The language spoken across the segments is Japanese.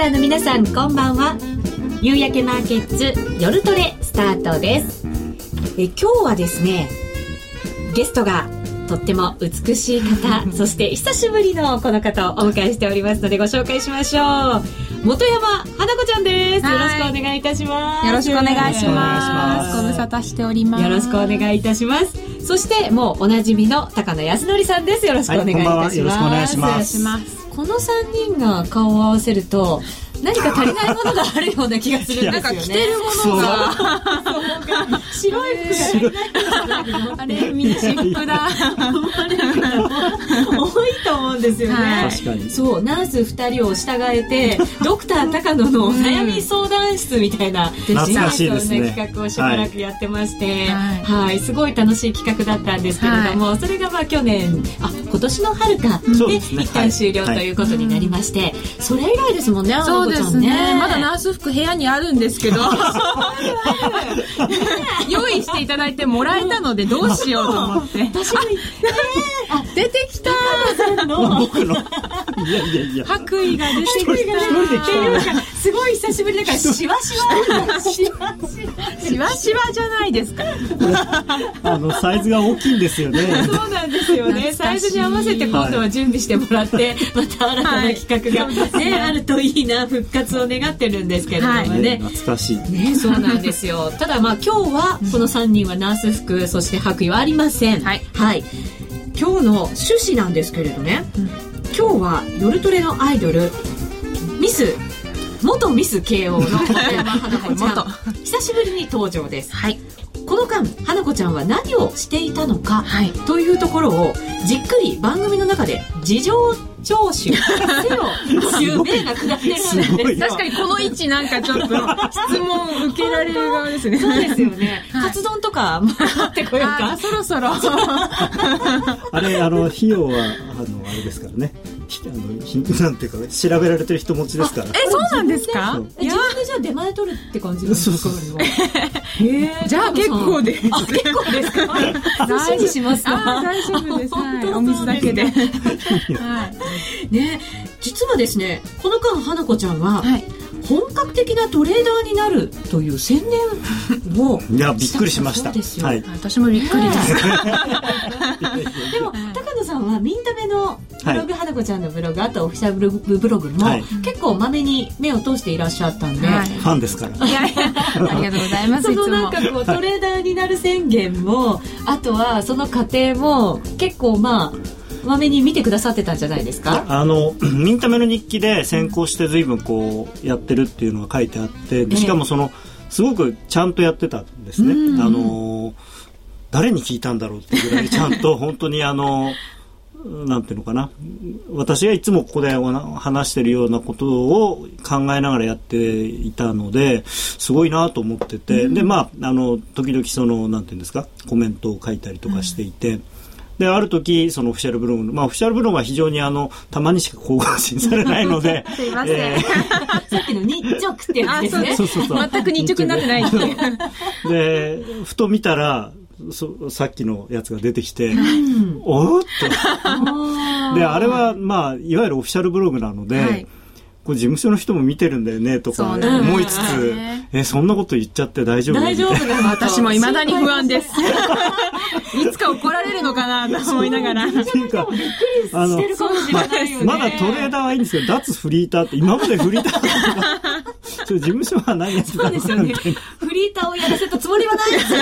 ザーの皆さんこんばんは。夕焼けマーケッツ夜トレスタートです。え今日はですねゲストがとっても美しい方 そして久しぶりのこの方をお迎えしておりますのでご紹介しましょう。本山花子ちゃんです。よろしくお願いいたします。よろしくお願いします。ご無沙汰しております。よろしくお願いいたします。そしてもうおなじみの高野康則さんです。よろしくお願いいたします、はい、よろしくお願いしますこの3人が顔を合わせると何か足りないものがあるような気がするんですよね。なんか着てるものが白い服があれミニシップだ。多いと思うんですよね。確かに。そうナース2人を従えてドクター高野のお悩み相談室みたいな、懐かしいですね。企画をしばらくやってまして、はい、すごい楽しい企画だったんですけれども、それがまあ去年あ今年の春かで一旦終了ということになりまして、それ以来ですもんね。そうですねまだナース服部屋にあるんですけど 用意していただいてもらえたのでどうしようと思って。私あ出てきた。僕の。いやいやいや。白衣が出てきた。っていうかすごい久しぶりだからしわしわ。しわしわじゃないですか。あのサイズが大きいんですよね。そうなんですよね。サイズに合わせて今度は準備してもらって、また新たな企画がね、あるといいな復活を願ってるんですけれどもね、懐かしい。ねそうなんですよ。ただまあ今日はこの3人はナース服そして白衣はありません。はい、はい、今日の趣旨なんですけれどね、うん、今日は夜トレのアイドルミス元ミス慶応の 山花子ちゃん。久しぶりに登場です、はい、この間花子ちゃんは何をしていたのか、はい、というところをじっくり番組の中で事情聴取せよという命が下ってるので確かにこの位置なんかちょっと質問受けられる側ですね。そうですよね、はい、カツ丼とか持ってこようか。そろそろ。あれあの費用はあのあれですからね。あのひなんていうか調べられてる人持ちですから。えそうなんですか？自分でじゃあ出前取るって感じなんですかそうそう。じゃあ結構であ結構ですか？大しますか？大丈夫です、はい、お水だけで。はい。ね実はですねこの間花子ちゃんは、はい本格的なトレーダーになるという宣言を いやびっくりしました。はい、私もびっくりです。でも高野さんはミンタメのブログ、はい、花子ちゃんのブログあとオフィシャルブログも、はい、結構まめに目を通していらっしゃったんで、はい、ファンですから。いやいやありがとうございますそのなんかこうトレーダーになる宣言もあとはその過程も結構まあまめに見てくださってたんじゃないですか？あの ミンタメの日記で先行して随分こうやってるっていうのが書いてあってしかもそのすごくちゃんとやってたんですね。あの誰に聞いたんだろうっていうぐらいちゃんと 本当にあのなんていうのかな。私がいつもここで話してるようなことを考えながらやっていたのですごいなと思ってて、うん、でまああの時々そのなんていうんですか？コメントを書いたりとかしていて。うんで、ある時、そのオフィシャルブログまあ、オフィシャルブログは非常にあの、たまにしか更新されないので。すいません。えー、さっきの日直ってやつですね。そうそうそう。全く日直になってないっていう。で、ふと見たら、そさっきのやつが出てきて、うん、おっと。で、あれは、まあ、いわゆるオフィシャルブログなので、はいこれ事務所の人も見てるんだよねとか思いつつ、えそんなこと言っちゃって大丈夫？大丈夫私もいまだに不安です いつか怒られるのかなと思いながら。っていうか、あの、まだトレーダーはいいんですけど、脱フリーターって今までフリーター事務所は何やってたのかね。フリーターをやらせたつもりはないです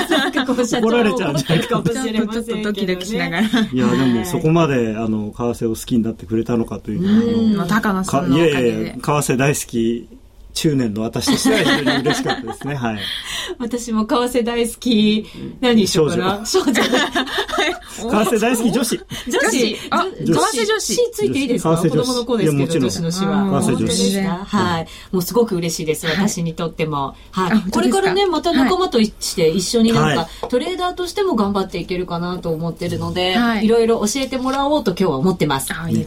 よ。怒られちゃうんじゃないかもしれませんちょっとドキドキしながら。いや、でもそこまで、あの、為替を好きになってくれたのかという。うん、高野さんのおかげで。いやいや、為替大好き中年の私としては非常に嬉しかったですね。はい。私も為替大好き、何少女。少女。為替大好き女子。女子。あ、為替女子。C ついていいですか？子供の子ですけど、女子の詩は。為替女子。はい。もうすごく嬉しいです、私にとっても。はい。これからね、また仲間として一緒になんか、トレーダーとしても頑張っていけるかなと思ってるので、いろいろ教えてもらおうと今日は思ってます。はい。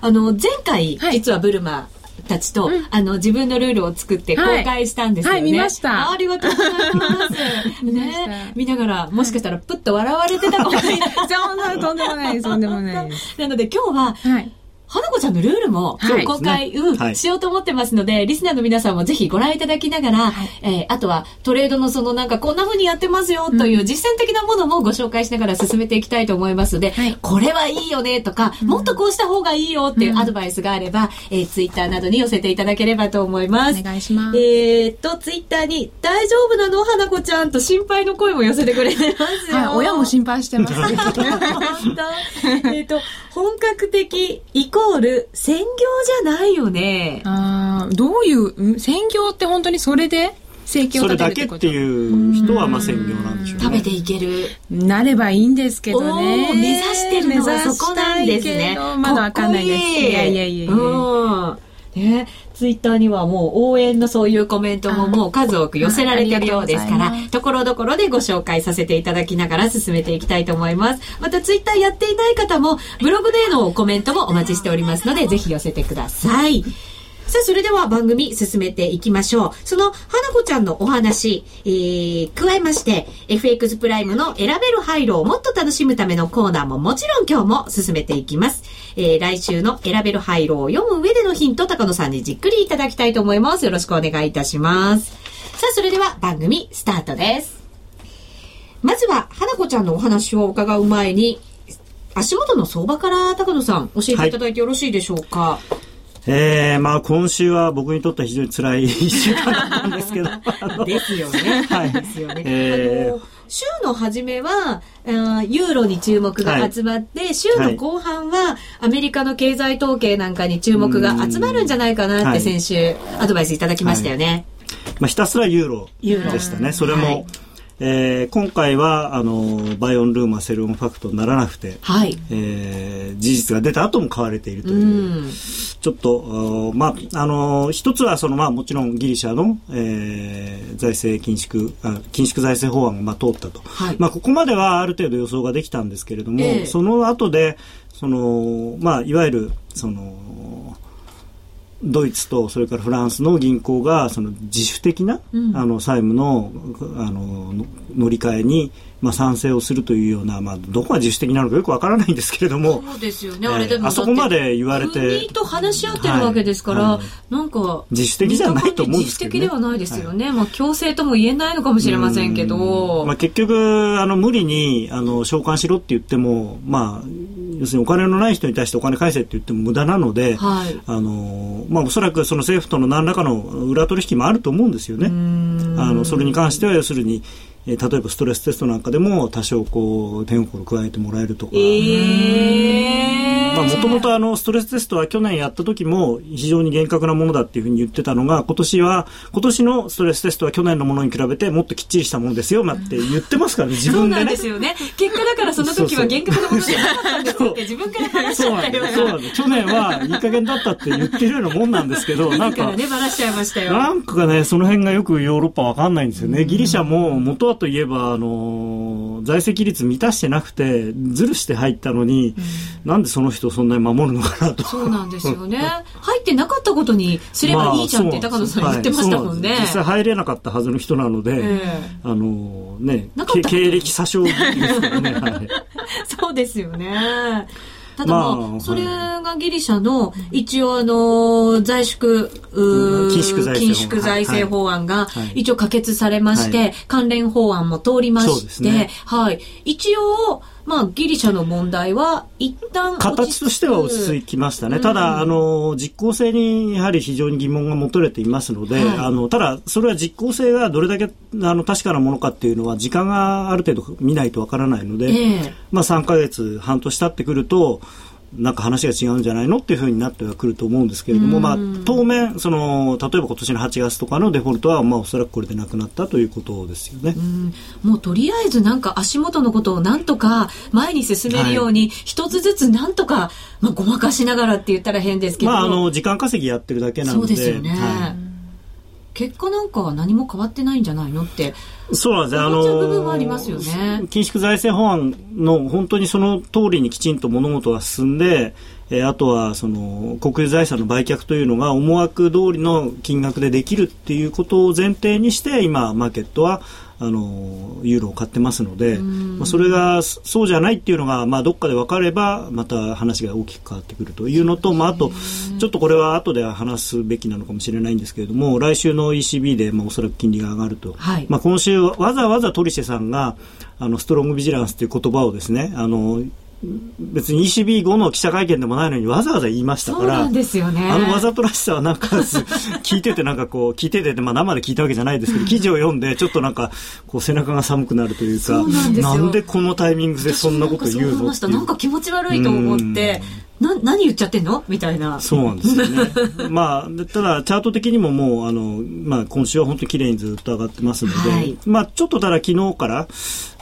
あの、前回、実はブルマ、たちと、うん、あの自分のルールを作って公開したんですよね。はい、はい、見ました。ありがとうございます。ね、見ながらもしかしたらプッと笑われてたかもしれない。そんなとんでもないです。とんでもないです。なので今日は、はい花子ちゃんのルールも今日公開、はい、うん、はい、しようと思ってますので、リスナーの皆さんもぜひご覧いただきながら、はい、えー、あとはトレードのそのなんかこんな風にやってますよという実践的なものもご紹介しながら進めていきたいと思いますので、はい、これはいいよねとか、もっとこうした方がいいよっていうアドバイスがあれば、うん、えー、ツイッターなどに寄せていただければと思います。お願いします。えー、っと、ツイッターに大丈夫なの？花子ちゃんと心配の声も寄せてくれてますよ。はい、親も心配してます。本当。えっと、本格的イコール専業じゃないよね。ああ、どういう、専業って本当にそれで？生計を立てるってこと？それだけっていう人はまあ専業なんでしょうね。食べていける。なればいいんですけどね。目指してるのはそこなんですね。まだわかんないです。いやいやいやいや。うんね、ツイッターにはもう応援のそういうコメントももう数多く寄せられてるようですから、ところどころでご紹介させていただきながら進めていきたいと思います。またツイッターやっていない方も、ブログでのコメントもお待ちしておりますので、ぜひ寄せてください。さあ、それでは番組進めていきましょう。その、花子ちゃんのお話、えー、加えまして、FX プライムの選べる廃炉をもっと楽しむためのコーナーももちろん今日も進めていきます。えー、来週の選べる廃炉を読む上でのヒント、高野さんにじっくりいただきたいと思います。よろしくお願いいたします。さあ、それでは番組スタートです。まずは、花子ちゃんのお話を伺う前に、足元の相場から高野さん教えていただいてよろしいでしょうか？はいえー、まあ今週は僕にとっては非常に辛い一 週間だったんですけど。ですよね。はい。ですよね。えー、週の初めは、ユーロに注目が集まって、はい、週の後半はアメリカの経済統計なんかに注目が集まるんじゃないかなって先週アドバイスいただきましたよね。はい、まあひたすらユーロでしたね。それも、はいえー、今回はあの buy on rumor は sell on fact にならなくて、はい。えー、事実が出た後も買われているという、うちょっとまああの一つはそのまあもちろんギリシャの、えー、財政緊縮あ緊縮財政法案がまあ通ったと、はい、まあここまではある程度予想ができたんですけれども、えー、その後でそのまあいわゆるそのドイツとそれからフランスの銀行がその自主的な、うん、あの債務のあの乗り換えにまあ、賛成をするというような、まあ、どこが自主的なのかよくわからないんですけれどもそうですよね、あれでもあそこまで言われて国と話し合ってるわけですから、はい。はい、なんか自主的じゃないと思うんですけど、ね、自主的ではないですよね、はい、まあ、強制とも言えないのかもしれませんけど、まあ、結局あの無理にあの償還しろって言っても、まあ、要するにお金のない人に対してお金返せって言っても無駄なので、はい、あのまあ、おそらくその政府との何らかの裏取引もあると思うんですよね。あのそれに関しては要するにえー、例えばストレステストなんかでも多少こう点を加えてもらえるとか。もともとあのストレステストは去年やった時も非常に厳格なものだっていうふうに言ってたのが今年は今年のストレステストは去年のものに比べてもっときっちりしたものですよって言ってますからね自分でね。そうなんですよね。結果だからその時は厳格なものじゃなかったんですって自分から話しちゃったような。そうなんです。去年はいい加減だったって言ってるようなもんなんですけど、なんか。ね、ばらしちゃいましたよ。なんかね、その辺がよくヨーロッパわかんないんですよね。ギリシャも元はといえば、あの、財政規律満たしてなくて、ずるして入ったのに、うん、なんでその人そんなに守るのかなと。そうなんですよね。入ってなかったことにすればいいじゃんって高野さん言ってましたもんね。はい、実際入れなかったはずの人なので、えー、あの、ね、経歴詐称ですからね。はい、そうですよね。ただまあ、それがギリシャの一応あの在宿、緊縮財政法案が一応可決されまして、関連法案も通りまして、はい。一応、まあ、ギリシャの問題は一旦形としては落ち着きましたね。ただ、あの、実効性にやはり非常に疑問が持たれていますので、はい、あの、ただ、それは実効性がどれだけあの確かなものかっていうのは時間がある程度見ないとわからないので、えー、まあ3か月、半年経ってくると、なんか話が違うんじゃないのっていうふうになってはくると思うんですけれども、まあ、当面その例えば今年の8月とかのデフォルトは、まあ、おそらくこれでなくなったということですよね。もうとりあえずなんか足元のことをなんとか前に進めるように、一つずつなんとか、まあ、ごまかしながらって言ったら変ですけど、まあ、あの時間稼ぎやってるだけなので。そうですよね、はい結果なんかは何も変わってないんじゃないのってそうなんですね。あの部分はありますよね。緊縮財政法案の本当にその通りにきちんと物事が進んで、えー、あとはその国有財産の売却というのが思惑通りの金額でできるっていうことを前提にして今マーケットはあのユーロを買ってますので、まあ、それがそうじゃないっていうのが、まあ、どっかで分かればまた話が大きく変わってくるというのと、まあ、あとちょっとこれは後で話すべきなのかもしれないんですけれども来週の ECB で、まあ、おそらく金利が上がると、はい、まあ、今週わざわざトリシェさんがあのストロングビジランスという言葉をですねあの別に ECB 後の記者会見でもないのにわざわざ言いましたから、そうですよね。あのわざとらしさはなんか聞いててなんかこう、聞いてて、まあ生で聞いたわけじゃないですけど、記事を読んでちょっとなんかこう背中が寒くなるというか、なんでこのタイミングでそんなこと言うのなんか気持ち悪いと思って、な何言っちゃってんの？みたいな。そうなんですよね。まあただチャート的にももうあの、まあ、今週は本当に綺麗にずっと上がってますので、はい、まあちょっとただ昨日から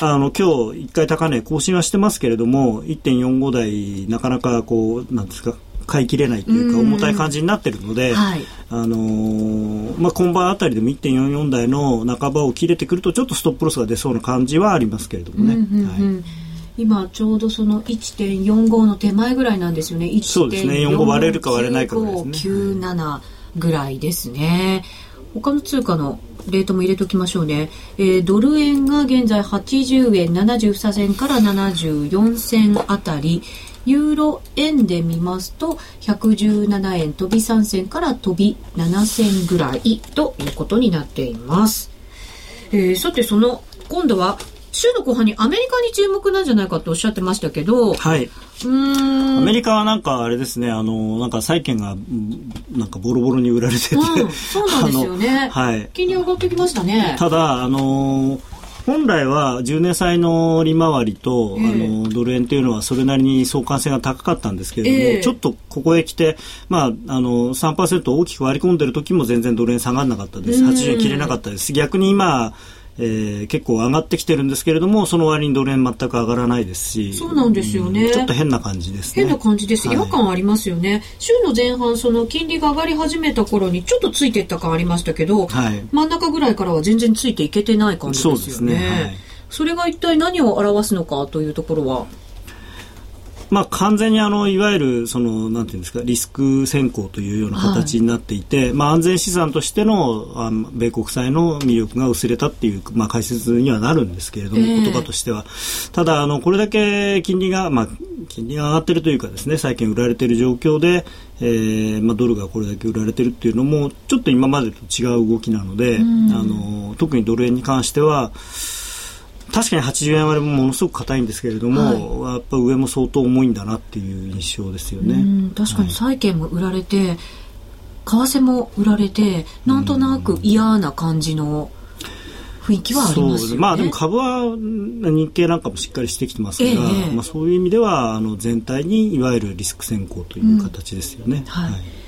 あの今日一回高値更新はしてますけれども1.45台なかなかこうなんですか買い切れないというか重たい感じになってるので、はい、あのー、まあ、今晩あたりでも1.44台の半ばを切れてくるとちょっとストップロスが出そうな感じはありますけれどもね。うんうんうん。はい今ちょうどその1.45の手前ぐらいなんですよね。そうですね。45割れるか割れないかぐらいですね。97ぐらいですね。他の通貨のレートも入れときましょうね。えー、ドル円が現在80円73銭から74銭あたり、ユーロ円で見ますと117円飛び3銭から飛び7銭ぐらいということになっています。えー、さてその今度は週の後半にアメリカに注目なんじゃないかとおっしゃってましたけど、はい。うんアメリカはなんかあれですね、あの、なんか債券がなんかボロボロに売られてて、うん、そうなんですよね。はい。金利上がってきましたね。ただ、あの本来は10年債の利回りと、えー、あのドル円というのはそれなりに相関性が高かったんですけれども、えー、ちょっとここへ来て、まあ、あの3%大きく割り込んでる時も全然ドル円下がらなかったです、80円切れなかったです、逆に今、えー、結構上がってきてるんですけれどもその割にドル円全く上がらないですしそうなんですよね、うん、ちょっと変な感じですね。変な感じです、違和感ありますよね。週の前半その金利が上がり始めた頃にちょっとついていった感ありましたけど、はい、真ん中ぐらいからは全然ついていけてない感じですよね、ね。はい、それが一体何を表すのかというところはまあ、完全にあのいわゆるそのなんていうんですかリスク先行というような形になっていて、はい、まあ、安全資産としてのあの米国債の魅力が薄れたっていう、まあ、解説にはなるんですけれども、えー、言葉としては。ただあのこれだけ金利が、まあ、金利が上がっているというかですね債券売られている状況で、えーまあ、ドルがこれだけ売られているっていうのもちょっと今までと違う動きなので、あの特にドル円に関しては確かに80円割れもものすごく硬いんですけれども、はい、やっぱ上も相当重いんだなっていう印象ですよね。確かに債券も売られて、はい、為替も売られてなんとなく嫌な感じの雰囲気はありますよね。まあでも株は日経なんかもしっかりしてきてますから、えー、まあそういう意味ではあの全体にいわゆるリスク先行という形ですよね。うん、はい、はい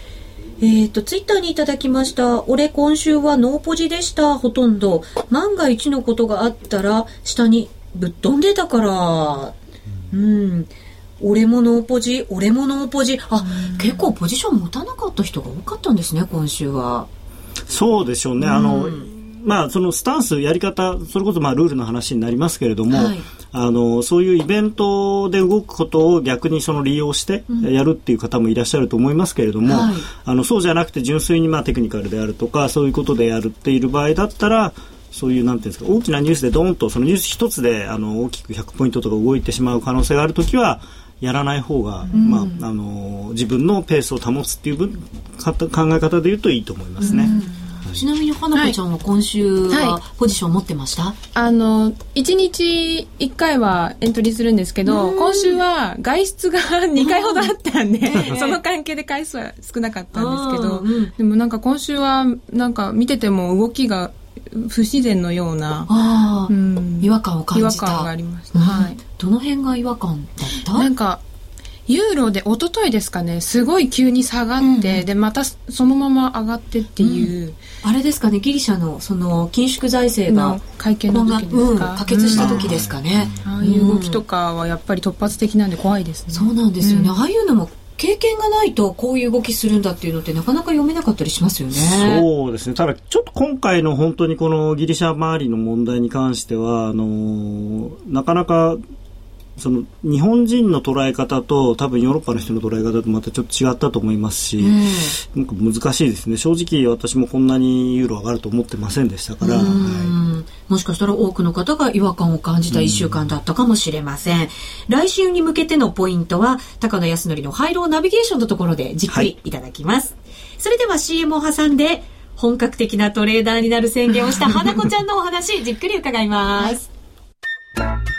えっ、ー、と、ツイッターにいただきました。俺今週はノーポジでした、ほとんど。万が一のことがあったら、下にぶっ飛んでたから。うん。俺もノーポジ、俺もノーポジ。あ、結構ポジション持たなかった人が多かったんですね、今週は。そうでしょうね。あの、まあ、そのスタンス、やり方、それこそまあルールの話になりますけれども、はい、あのそういうイベントで動くことを逆にその利用してやるっていう方もいらっしゃると思いますけれども、うんはい、あのそうじゃなくて純粋にまあテクニカルであるとかそういうことでやるっている場合だったらそういうなんていうんですか大きなニュースでドンとそのニュース一つであの大きく100ポイントとか動いてしまう可能性があるときはやらない方が、うん、まあ、あの自分のペースを保つっていう考え方でいうといいと思いますね。うんちなみに花子ちゃんは今週はポジション持ってました、はい、あの1日1回はエントリーするんですけど今週は外出が2回ほどあったんで、その関係で回数は少なかったんですけど、うん、でもなんか今週はなんか見てても動きが不自然のような、うん、違和感を感じた。違和感がありました、はい、どの辺が違和感だった？なんかユーロで一昨日ですかねすごい急に下がって、うん、でまたそのまま上がってっていう、うん、あれですかねギリシャのその緊縮財政が会見の時ですか、うん、可決した時ですかね、ああいう動きとかはやっぱり突発的なんで怖いですね。そうなんですよね、ああいうのも経験がないとこういう動きするんだっていうのってなかなか読めなかったりしますよね。そうですね。ただちょっと今回の本当にこのギリシャ周りの問題に関してはあのなかなかその日本人の捉え方と多分ヨーロッパの人の捉え方とまたちょっと違ったと思いますし、うん、なんか難しいですね。正直私もこんなにユーロ上がると思ってませんでしたから、はい、もしかしたら多くの方が違和感を感じた1週間だったかもしれません。来週に向けてのポイントは、高野康則のハイローナビゲーションのところでじっくりい。ただきます。はい、それでは CM を挟んで、本格的なトレーダーになる宣言をした花子ちゃんのお話、じっくり伺います。こ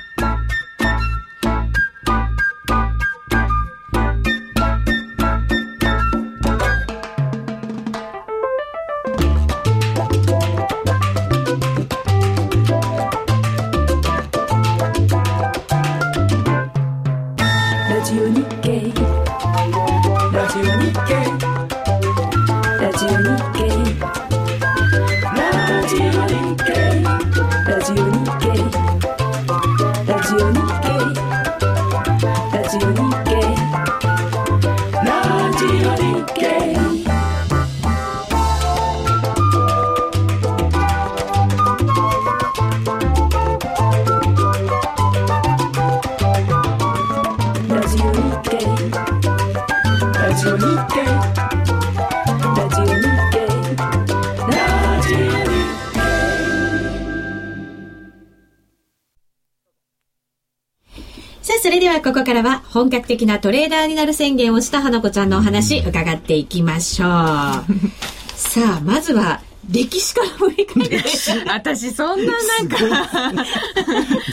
本格的なトレーダーになる宣言をした花子ちゃんのお話伺っていきましょう。さあ、まずは歴史から振り返って。私そんななんか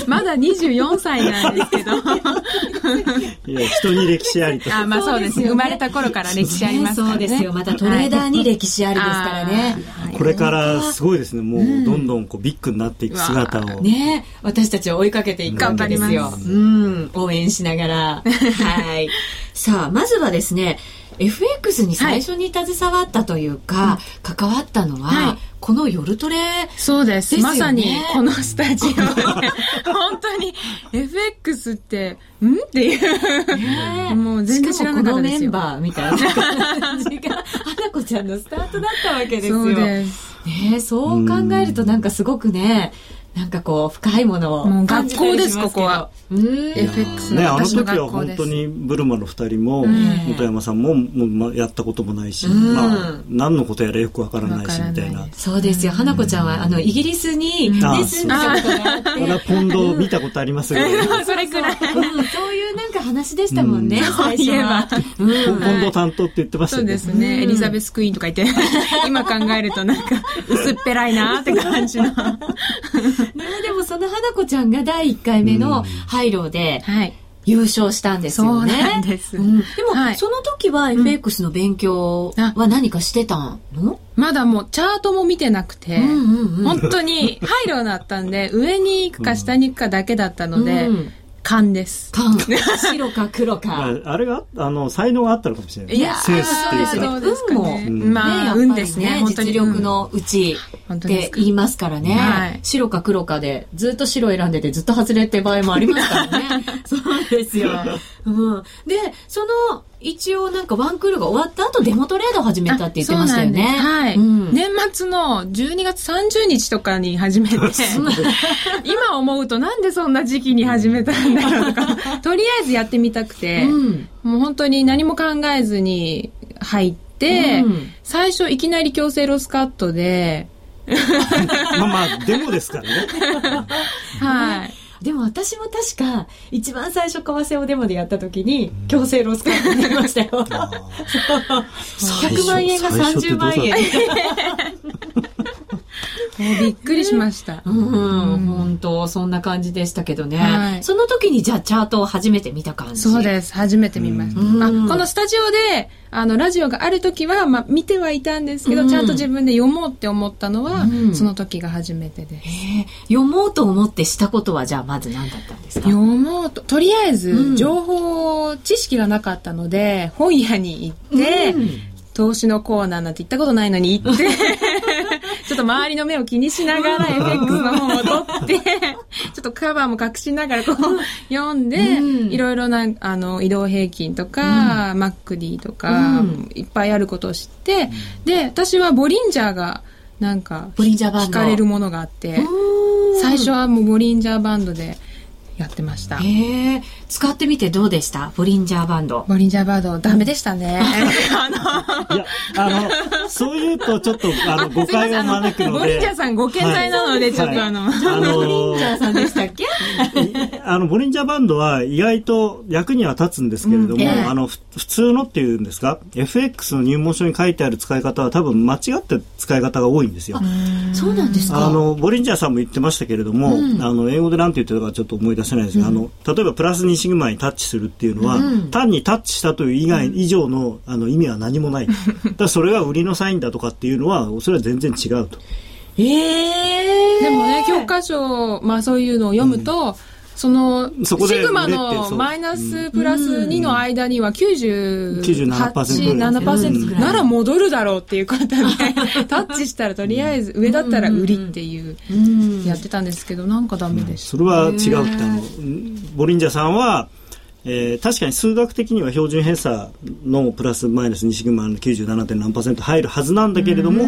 まだ24歳なんですけど。いや、人に歴史ありと。あ、まあそうですね。生まれた頃から歴史ありますからね。そうですよ。またトレーダーに歴史ありですからね。これからすごいですね。もうどんどんこうビッグになっていく姿を。ね私たちは追いかけていくわけですよ。うん。応援しながら。はい。さあ、まずはですね、FX に最初に携わったというか、はい、関わったのは、はい、この夜トレ、そうです。まさにこのスタジオで、本当に FX って、ん？っていう、もう全然知らなかったですよ。メンバーみたいな感じが、花子ちゃんのスタートだったわけですよ。そうです。ねそう考えるとなんかすごくね、なんかこう深いものをもう学校ですここは。FX のねあの時は本当にブルマの二人も本山さんももうやったこともないし、まあ何のことやらよくわからないしみたいな。そうですよ。花子ちゃんはあのイギリスに、ね、住んだことがあって。俺は今度見たことありますけど それくらい、そういうなんか話でしたもんね、最初は、今度担当って言ってましたそうですね、エリザベスクイーンとか言って今考えるとなんか薄っぺらいなって感じの。ね、でもその花子ちゃんが第1回目のハイローで、優勝したんですよね。そうなんです。うん、でも、はい、その時は FX の勉強は何かしてたの、うん、まだもうチャートも見てなくて、うんうんうん、本当にハイローだったんで、上に行くか下に行くかだけだったので、うん勘です。勘。白か黒か。あれが、あの、才能があったのかもしれない。いや、センスっていうか。運も、まあ、運ですね。実力のうちって言いますからね。白か黒かで、ずっと白選んでてずっと外れって場合もありますからね。そうですよ。うん。で、その、一応なんかワンクールが終わった後デモトレード始めたって言ってましたよね。はい、うん、年末の12月30日とかに始めて、今思うとなんでそんな時期に始めたんだろうとか、とりあえずやってみたくて、うん、もう本当に何も考えずに入って、うん、最初いきなり強制ロスカットで、まあまあ、デモですからね。はい。でも私も確か、一番最初為替をデモでやった時に、強制ロスカードになりましたよ。100万円が30万円。もうびっくりしました。うん、本当そんな感じでしたけどね。はい、その時にじゃあチャートを初めて見た感じそうです。初めて見ました。あこのスタジオで、あの、ラジオがある時は、まあ、見てはいたんですけど、ちゃんと自分で読もうって思ったのは、その時が初めてです。読もうと思ってしたことは、じゃあまず何だったんですか？読もうと、とりあえず、情報、知識がなかったので、本屋に行って、投資のコーナーなんて行ったことないのに行って ちょっと周りの目を気にしながら FX の本を取って ちょっとカバーも隠しながらこう読んで、うん、いろいろなあの移動平均とか、うん、マックディとか、うん、いっぱいあることを知って、で、私はボリンジャーがなんか、ボリンジャーバンド。惹かれるものがあって、最初はもうボリンジャーバンドで、やってました。へえ。使ってみてどうでした？ボリンジャーバンド。ボリンジャーバンド、ダメでしたね。あの、いや、あの、そう言うとちょっと、あの、誤解を招くので。ボリンジャーさんご健在なので、ちょっと あの、あの、ボリンジャーさんでしたっけ？あの、ボリンジャーバンドは意外と役には立つんですけれども、あの、普通のっていうんですか、FX の入門書に書いてある使い方は多分間違った使い方が多いんですよ。そうなんですかあの、ボリンジャーさんも言ってましたけれども、あの、英語で何て言ってたかちょっと思い出せないですが、あの、例えばプラス2シグマにタッチするっていうのは、うん、単にタッチしたという以外、以上のあの意味は何もない。だそれが売りのサインだとかっていうのは、それは全然違うと。ええー、でもね、教科書、まあそういうのを読むと、うんそのシグマのマイナスプラス2の間には98、7%なら戻るだろうっていうことで、タッチしたらとりあえず上だったら売りっていうやってたんですけど、なんかダメでした。それは違うってあの、ボリンジャーさんは、えー、確かに数学的には標準偏差のプラスマイナス2シグマの 97. 何パーセント入るはずなんだけれども、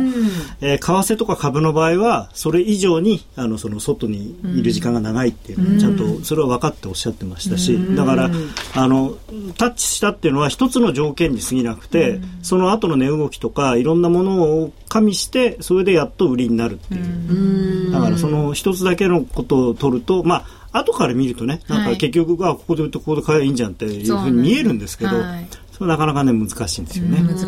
えー、為替とか株の場合はそれ以上にあのその外にいる時間が長いっていうのちゃんとそれは分かっておっしゃってましたしだからあのタッチしたっていうのは一つの条件に過ぎなくてその後の値動きとかいろんなものを加味してそれでやっと売りになるっていう。だからその一つだけのことを取るとまあ後から見るとね、なんか結局、あここで売ってここで買えばいいんじゃんっていうふうに見えるんですけど、それなかなかね難しいんですよね。難しい。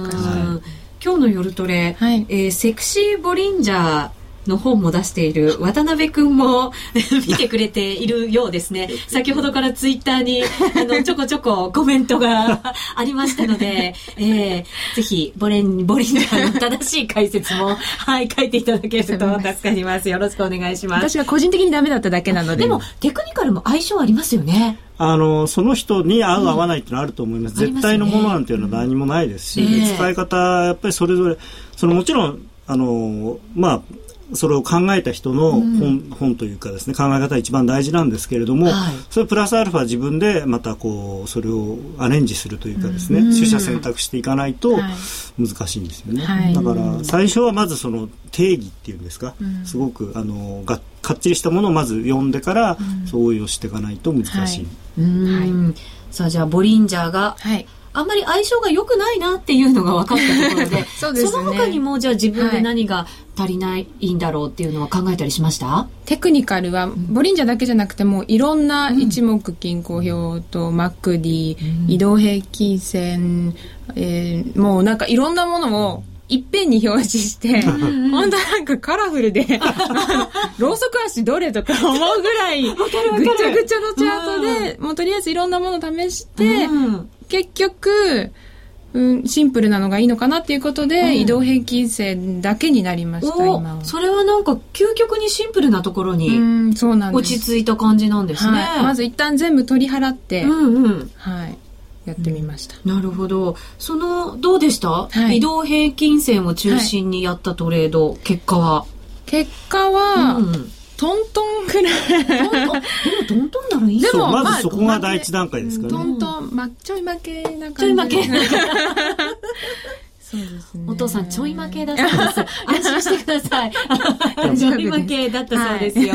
今日の夜トレ、はい、えー、セクシーボリンジャーの本も出している渡辺君も 見てくれているようですね。先ほどからツイッターにあのちょこちょこコメントが ありましたので、えー、ぜひボレンボリンジャーの正しい解説も はい書いていただけると助かります。よろしくお願いします。私が個人的にダメだっただけなので。でもテクニカルも相性ありますよね。あのその人に合う合わないっていうのはあると思います、うん、絶対のものなんていうのは何もないですし、ね、使い方やっぱりそれぞれそのもちろんあのまあそれを考えた人の本うん、本というかですね考え方が一番大事なんですけれども、はい、それプラスアルファ自分でまたこうそれをアレンジするというかですね、うん、取捨選択していかないと難しいんですよね、はい、だから最初はまずその定義っていうんですか、うん、すごくあのがかっちりしたものをまず読んでから、そう応用していかないと難しい。はい、さあじゃあボリンジャーが、はいあんまり相性が良くないなっていうのが分かったところで そうです、ね、その他にもじゃあ自分で何が足りないんだろうっていうのは考えたりしました、はい、テクニカルはボリンジャーだけじゃなくてもいろんな一目均衡表とマクディ、うん、移動平均線、えー、もうなんかいろんなものをいっぺんに表示して、うん本当なんかカラフルで、ろうそく足どれとか思うぐらい、ぐちゃぐちゃのチャートで、もうとりあえずいろんなもの試して、結局、うん、シンプルなのがいいのかなっていうことで、うん、移動平均線だけになりました今それはなんか究極にシンプルなところにそうなん落ち着いた感じなんですね、はい、まず一旦全部取り払って、うんうん、はい。やってみました、うん、なるほど。そのどうでした、はい、移動平均線を中心にやったトレード、はい、結果は。結果は、うんトントンぐらい。でもトントンならいいでも、まずそこが第一段階ですからね。トントン、ま、ちょい負けな感じ。ちょい負け。そうですね。お父さんちょい負けだそうです。安心してください。ちょい負けだったそうですよ。い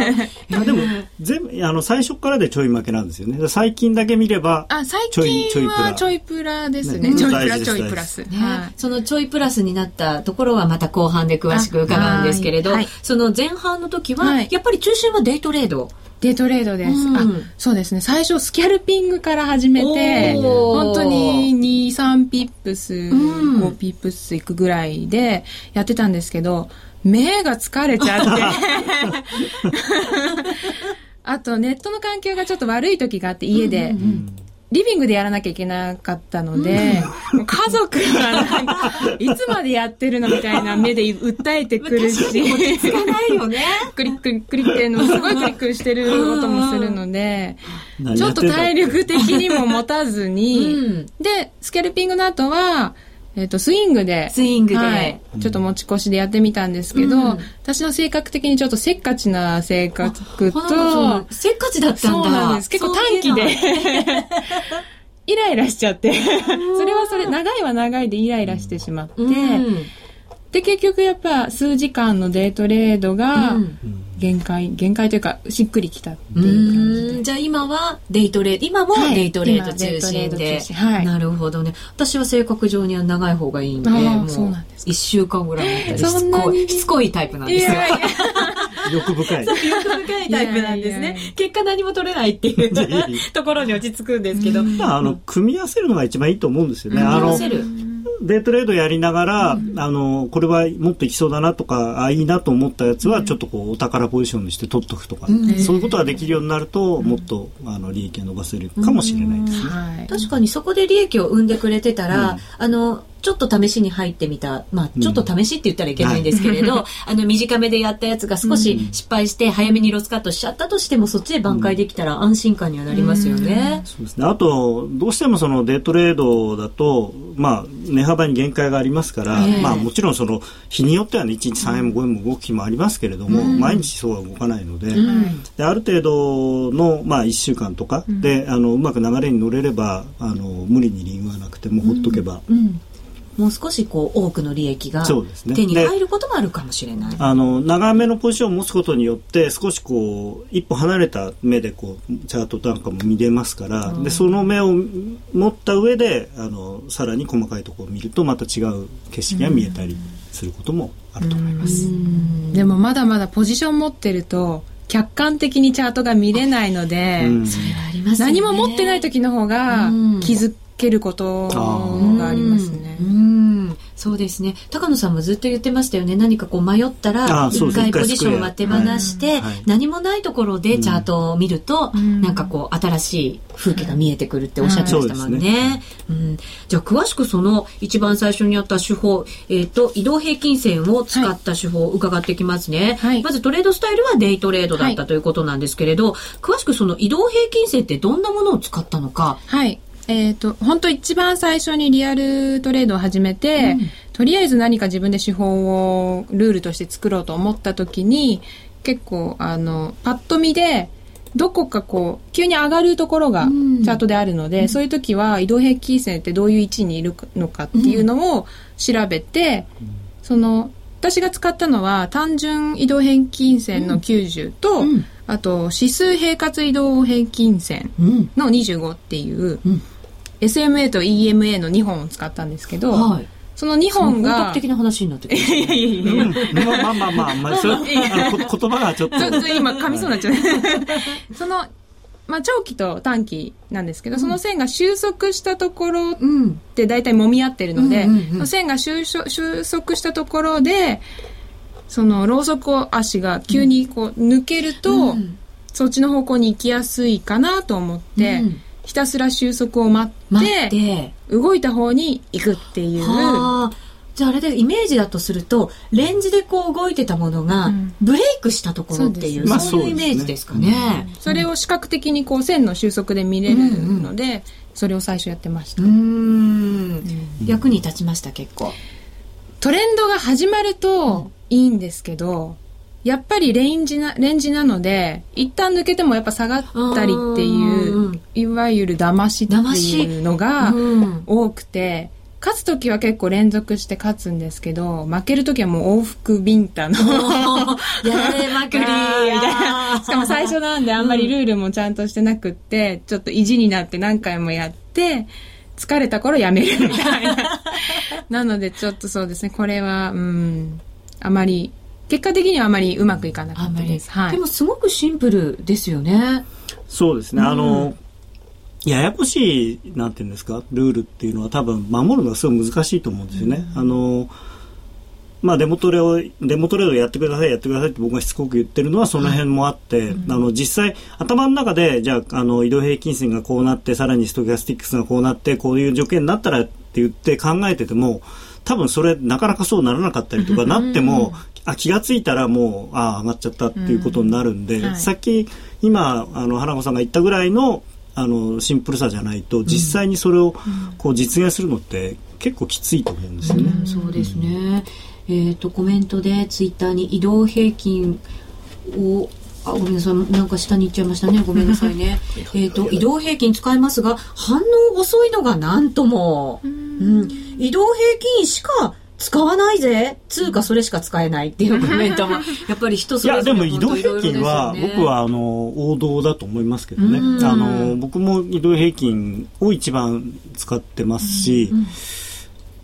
やでも全部あの最初からでちょい負けなんですよね。最近だけ見ればあ最近はちょいプラですね。ちょいプラちょいプラス。そのちょいプラスになったところはまた後半で詳しく伺うんですけれど、その前半の時はやっぱり中心はデイトレード。デイトレードです、うん、あそうですね。最初スキャルピングから始めて本当に23ピップス、うん、5ピップスいくぐらいでやってたんですけど目が疲れちゃって。あとネットの環境がちょっと悪い時があって家で、うんうんうんリビングでやらなきゃいけなかったので、うん、家族がなんか、いつまでやってるのみたいな目で訴えてくるし。つかないよね。クリッククリックってのすごいクリックしてる音もするので、ちょっと体力的にも持たずに、うん、で、スキャルピングの後は、えっ、ー、と、スイングで。スイングで、はい、ちょっと持ち越しでやってみたんですけど、うん、私の性格的にちょっとせっかちな性格と、せっかちだったんだ。そうなんです。結構短期で。イライラしちゃって。それはそれ、長いは長いでイライラしてしまって、うん、で、結局やっぱ数時間のデートレードが、限界限界というかしっくりきたっていう感じじゃあ今はデイトレード今もデイトレード中心で、はい、なるほどね。私は性格上には長い方がいいんでもう1週間ぐらいしつこいしつこいタイプなんですよ。欲深い。欲深いタイプなんですね。結果何も取れないっていう ところに落ち着くんですけど、まあ、あの組み合わせるのが一番いいと思うんですよね。あのデイトレードやりながら、うん、あのこれはもっといきそうだなとかあいいなと思ったやつはちょっとこうお宝ポジションにして取っとくとか、うん、そういうことができるようになると、もっとあの利益を伸ばせるかもしれないですね、はい、確かにそこで利益を生んでくれてたら、あのちょっと試しに入ってみた、まあ、ちょっと試しって言ったらいけないんですけれど、うんはい、あの、短めでやったやつが少し失敗して早めにロスカットしちゃったとしても、そっちで挽回できたら安心感にはなりますよね。うん、そうですね。あと、どうしてもそのデートレードだと、まあ、値幅に限界がありますから、えー、まあ、もちろんその、日によってはね、1日3円も5円も動く日もありますけれども、うん、毎日そうは動かないので、である程度の、まあ、1週間とかで、あの、うまく流れに乗れれば、あの、無理に理由はなくてもほっとけば、もう少しこう多くの利益が手に入ることもあるかもしれない。ね、あの長めのポジションを持つことによって少しこう一歩離れた目でこうチャートなんかも見れますから、うん、でその目を持った上であのさらに細かいところを見るとまた違う景色が見えたりすることもあると思います。でもまだまだポジション持ってると客観的にチャートが見れないので、うん、何も持ってない時の方が気づけることがありますね。そうですね。高野さんもずっと言ってましたよね。何かこう迷ったら一回ポジションを手放して、何もないところでチャートを見ると、うん、なんかこう新しい風景が見えてくるっておっしゃってましたもんね。ね。うん、じゃあ詳しくその一番最初にあった手法、えっ、ー、と移動平均線を使った手法を伺ってきますね、はい、まずトレードスタイルはデイトレードだったということなんですけれど、詳しくその移動平均線ってどんなものを使ったのか。はいえっ、ー、と、本当一番最初にリアルトレードを始めて、うん、とりあえず何か自分で手法をルールとして作ろうと思った時に、結構、あの、パッと見で、どこかこう、急に上がるところがチャートであるので、うん、そういう時は移動平均線ってどういう位置にいるのかっていうのを調べて、うん、その、私が使ったのは単純移動平均線の90と、あと指数平滑移動平均線の25っていう、SMA と EMA の2本を使ったんですけど、はい、その2本が。本格的な話になってくる。いやいやいや、うん、まあまあまあまあ、まあ、それ、あの、言葉がちょっと。今、噛みそうになっちゃう。その、まあ、長期と短期なんですけど、うん、その線が収束したところって大体揉み合ってるので、うんうんうん、その線が収束したところで、その、ろうそく足が急にこう、抜けると、うん、そっちの方向に行きやすいかなと思って、うんひたすら収束を待って動いた方に行くっていう。じゃああれでイメージだとするとレンジでこう動いてたものがブレイクしたところっていう、うん、そういうイメージですかね、うん、それを視覚的にこう線の収束で見れるので、うん。うん、それを最初やってました。うん。役に立ちました結構。トレンドが始まるといいんですけど、やっぱりレンジな、レンジなので、一旦抜けてもやっぱ下がったりっていう、いわゆる騙しっていうのが多くて、勝つ時は結構連続して勝つんですけど、負ける時はもう往復ビンタのやれまくり。みたいな。しかも最初なんであんまりルールもちゃんとしてなくって、ちょっと意地になって何回もやって、疲れた頃やめるみたいな。なのでちょっとそうですね、これは、うん、あまり結果的にはあまりうまくいかなかったです。はい、でもすごくシンプルですよね。そうですね。うん、あの、ややこしい、なんていうんですか、ルールっていうのは多分守るのがすごい難しいと思うんですよね。うん、あの、まあ、デモトレを、デモトレードやってください、やってくださいって僕がしつこく言ってるのはその辺もあって、はい、あの、実際、頭の中で、じゃあ、あの、移動平均線がこうなって、さらにストキャスティックスがこうなって、こういう条件になったらって言って考えてても、多分それなかなかそうならなかったりとかなっても、あ気が付いたらもうああ上がっちゃったっていうことになるんで、うん。はい、さっき今あの花子さんが言ったぐらいのあのシンプルさじゃないと実際にそれをこう実現するのって結構きついと思うんですよね。うん、そうですね、えっ、ー、とコメントでツイッターに移動平均をあごめんなさいなんか下に行っちゃいましたね。ごめんなさいね。えっと移動平均使いますが反応遅いのがなんとも、うん、移動平均しか使わないぜ。通貨それしか使えないっていうコメントもやっぱり人それぞれいやでも移動平均は僕はあの王道だと思いますけどね。あの僕も移動平均を一番使ってますし、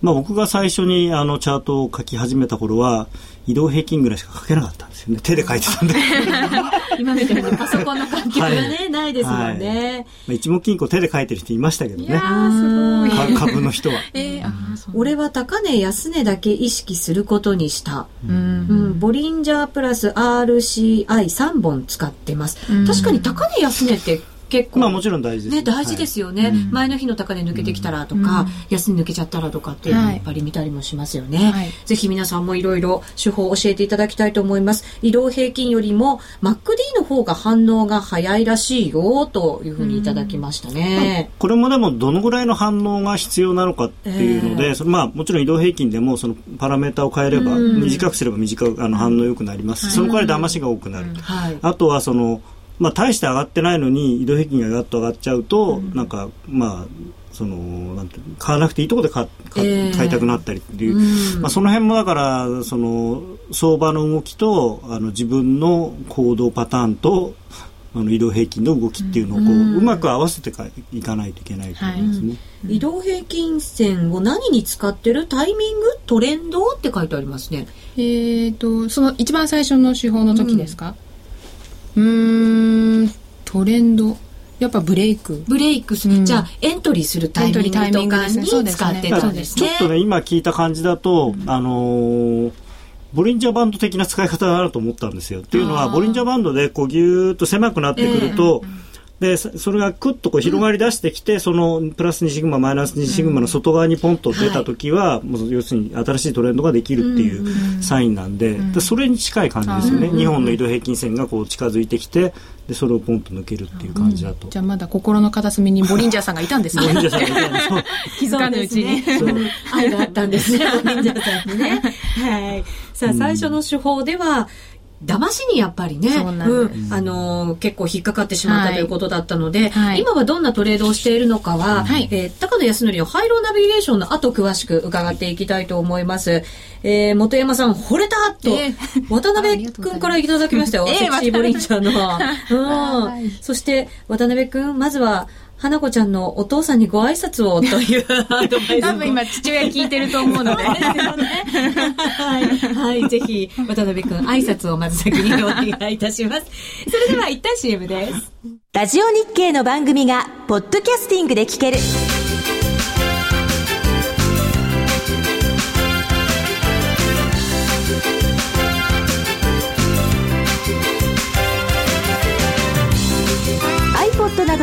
まあ、僕が最初にあのチャートを書き始めた頃は移動平均ぐらいしか書けなかったんですよね。手で書いてたんで。今みたいにパソコンの環境がね、はい、ないですもんね、まあ、一目金庫手で書いてる人いましたけどね。いやすごい。株の人は、えー、俺は高値安値だけ意識することにした、うん、うん、ボリンジャープラス RCI3 本使ってます、確かに高値安値って結構。まあもちろん大事です。ね、大事ですよね。はい、前の日の高値抜けてきたらとか、うん、安値抜けちゃったらとかっていうのをやっぱり見たりもしますよね。はい、ぜひ皆さんもいろいろ手法を教えていただきたいと思います。移動平均よりも MacD の方が反応が早いらしいよというふうにいただきましたね。これもでもどのぐらいの反応が必要なのかっていうので、えー、まあもちろん移動平均でもそのパラメータを変えれば、短くすれば短くあの反応良くなりますし、その代わり騙しが多くなる。はい、あとはそのまあ、大して上がってないのに移動平均がガッと上がっちゃうと、うん、なんかまあそのなんて買わなくていいところで買買,、買いたくなったりっていう、うん、まあ、その辺もだからその相場の動きとあの自分の行動パターンとあの移動平均の動きっていうのをこう,、うまく合わせてかいかないといけないと思いますね、はい、移動平均線を何に使ってる？タイミング？トレンド？って書いてありますね。えっ、とその一番最初の手法の時ですか、うんトレンド。やっぱブレイク。ブレイクする、うん、じゃあエントリーするタイミングとかに使ってたんですね、ちょっとね今聞いた感じだと、うん、あのーボリンジャーバンド的な使い方があると思ったんですよ。っていうのはボリンジャーバンドでこうギューッと狭くなってくると、えーでそれがクッとこう広がり出してきて、うん、そのプラス2シグママイナス2シグマの外側にポンと出た時は、うん、もう要するに新しいトレンドができるっていうサインなんでうん、でそれに近い感じですよね、日本の移動平均線がこう近づいてきてでそれをポンと抜けるっていう感じだと、じゃあまだ心の片隅にボリンジャーさんがいたんですね。ボリンジャーさんがいたんです気づかぬうちに、ね、愛があったんですね。ボリンジャーさんにね。はい。さあ最初の手法では、騙しにやっぱりね、うん、あのー、結構引っかかってしまったということだったので、はい、今はどんなトレードをしているのかは、はい、えー、高野康則のハイローナビゲーションの後詳しく伺っていきたいと思います。えー、元山さん、惚れたと、えー、渡辺くんからいただきましたよ。セクシーボリンちゃんの。うん、そして、渡辺くん、まずは、花子ちゃんのお父さんにご挨拶をというアドバイス多分今父親聞いてると思うので。はい。はい。ぜひ、渡辺くん、挨拶をまず先にお願いいたします。それでは一旦 CM です。ラジオ日経の番組が、ポッドキャスティングで聞ける。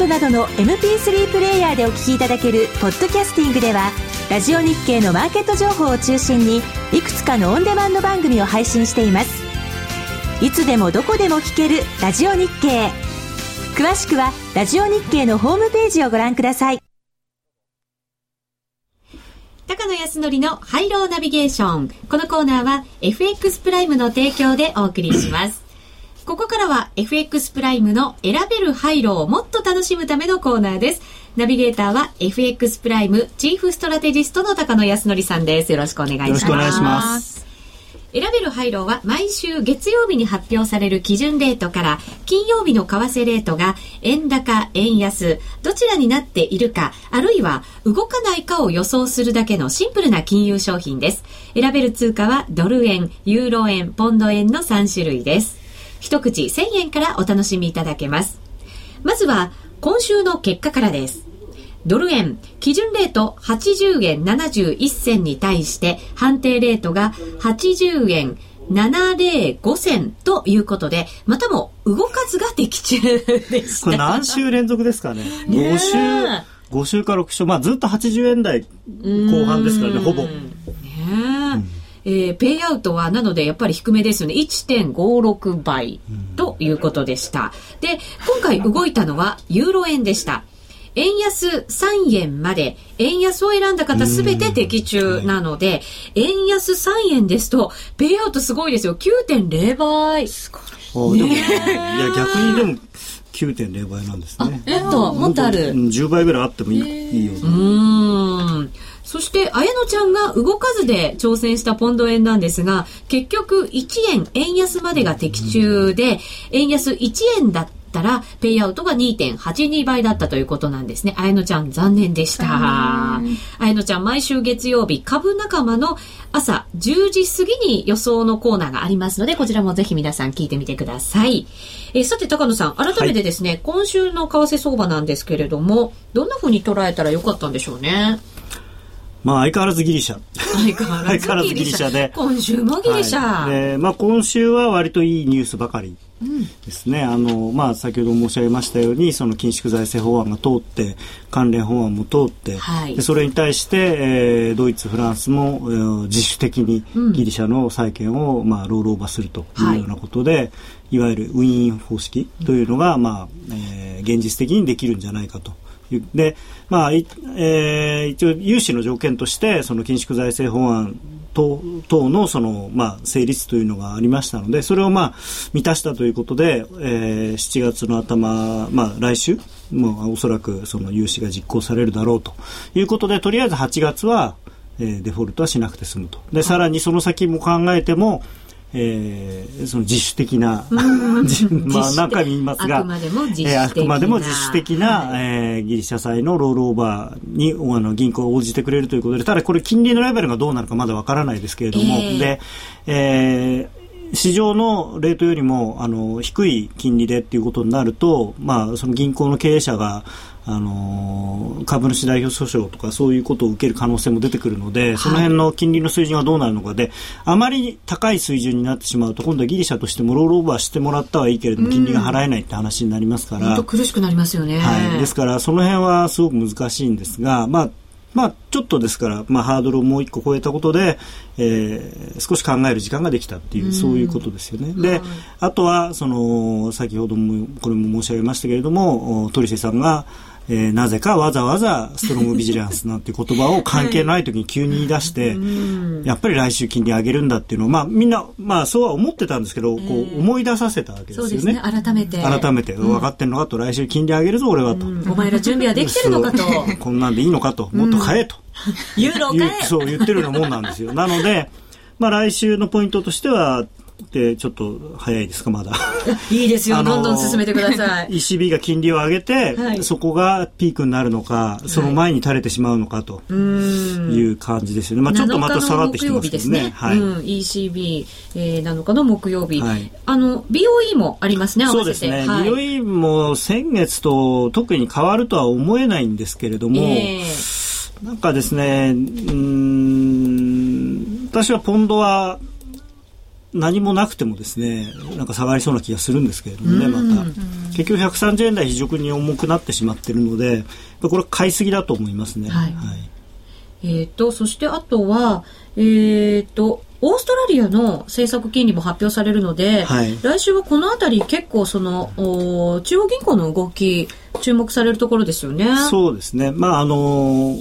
iPod などの MP3 プレイヤーでお聞きいただけるポッドキャスティングではラジオ日経のマーケット情報を中心にいくつかのオンデマンド番組を配信しています。いつでもどこでも聞けるラジオ日経。詳しくはラジオ日経のホームページをご覧ください。高野康則のハイローナビゲーション。このコーナーは FX プライムの提供でお送りします。ここからは FX プライムの選べる廃炉をもっと楽しむためのコーナーです。ナビゲーターは FX プライムチーフストラテジストの高野康則さんです。よろしくお願いします。よろしくお願いします。選べる廃炉は毎週月曜日に発表される基準レートから金曜日の為替レートが円高、円安、どちらになっているか、あるいは動かないかを予想するだけのシンプルな金融商品です。選べる通貨はドル円、ユーロ円、ポンド円の3種類です。一口1000円からお楽しみいただけます。まずは、今週の結果からです。ドル円、基準レート80円71銭に対して、判定レートが80円705銭ということで、またも動かずが的中でした。これ何週連続ですかね？5週、5週か6週、まあずっと80円台後半ですからね、ほぼ。ねえ。えー、ペイアウトはなのでやっぱり低めですよね。1.56倍ということでした。で、今回動いたのはユーロ円でした。円安3円まで、円安を選んだ方すべて的中なので、円安3円ですと、ペイアウトすごいですよ。9.0倍。すごい。ね、いや、逆にでも、9.0倍なんですね。えっと、もっとある。10倍ぐらいあってもいいいいよ、ね。うん。そして、綾乃ちゃんが動かずで挑戦したポンド円なんですが、結局1円円安までが的中で、円安1円だったら、ペイアウトが2.82倍だったということなんですね。あやのちゃん、残念でした。あやのちゃん、毎週月曜日、株仲間の朝10時過ぎに予想のコーナーがありますので、こちらもぜひ皆さん聞いてみてください。えさて、高野さん、改めてですね、はい、今週の為替相場なんですけれども、どんなふうに捉えたらよかったんでしょうね？まあ相変わらずギリシャ。相変わらずギリシャで。今週もギリシャ。はい、でまあ今週は割といいニュースばかりですね。うん、あの、まあ先ほど申し上げましたように、その緊縮財政法案が通って、関連法案も通って、はい、でそれに対して、えー、ドイツ、フランスも、えー、自主的にギリシャの債権を、まあロールオーバーするというようなことで、はい、いわゆるウィーン方式というのが、まあ、えー、現実的にできるんじゃないかと。で、まあ、えー、一応、融資の条件として、その緊縮財政法案等等のその、まあ、成立というのがありましたので、それをまあ、満たしたということで、えー、7月の頭、まあ、来週、もうおそらくその融資が実行されるだろうということで、とりあえず8月は、えー、デフォルトはしなくて済むと。で、さらにその先も考えても、えー、その自主的な、まあ何回も言いますが、あくまでも自主的な、えー、あくまでも自主的な、はい、えー、ギリシャ債のロールオーバーにあの銀行が応じてくれるということで、ただこれ金利のレベルがどうなるかまだわからないですけれども、えー、で、えー市場のレートよりもあの低い金利でっていうことになると、まあ、その銀行の経営者があの株主代表訴訟とかそういうことを受ける可能性も出てくるので、その辺の金利の水準がどうなるのかで、あまり高い水準になってしまうと、今度はギリシャとしてもロールオーバーしてもらったはいいけれども、金利が払えないって話になりますから。苦しくなりますよね。はい。ですから、その辺はすごく難しいんですが、まあ、まあ、ちょっとですから、まあ、ハードルをもう一個超えたことで、えー、少し考える時間ができたっていう、そういうことですよね。で、あとは、その、先ほども、これも申し上げましたけれども、トリセさんが、えー、なぜかわざわざストロングビジランスなんて言葉を関係ない時に急に言い出して、はい、やっぱり来週金利上げるんだっていうのを、まあみんな、まあそうは思ってたんですけど、こう思い出させたわけですよね。そうですね、改めて。改めて、分かってんのかと、来週金利上げるぞ俺はと。お前ら準備はできてるのかと。こんなんでいいのかと、もっと買えと。ユーロ買えそう言ってるようなもんなんですよ。なので、まあ来週のポイントとしては、でちょっと早いですかまだ。いいですよ。どんどん進めてください。ECB が金利を上げて、はい、そこがピークになるのかその前に垂れてしまうのかという感じですよね、まあ、ちょっとまた下がってきてますけどね。ね、はい。うん、ECB、えー、7日の木曜日、はい、あの BOE もありますねそうですね、はい、BOE も先月と特に変わるとは思えないんですけれども、えー、なんかですねうん私はポンドは何もなくてもですねなんか下がりそうな気がするんですけれどもねまた。結局130円台非常に重くなってしまっているのでこれ買いすぎだと思いますね。はい、はい、えーと、そしてあとは、えーと、オーストラリアの政策金利も発表されるので、はい、来週はこの辺り結構その中央銀行の動き注目されるところですよね。そうですね、まああの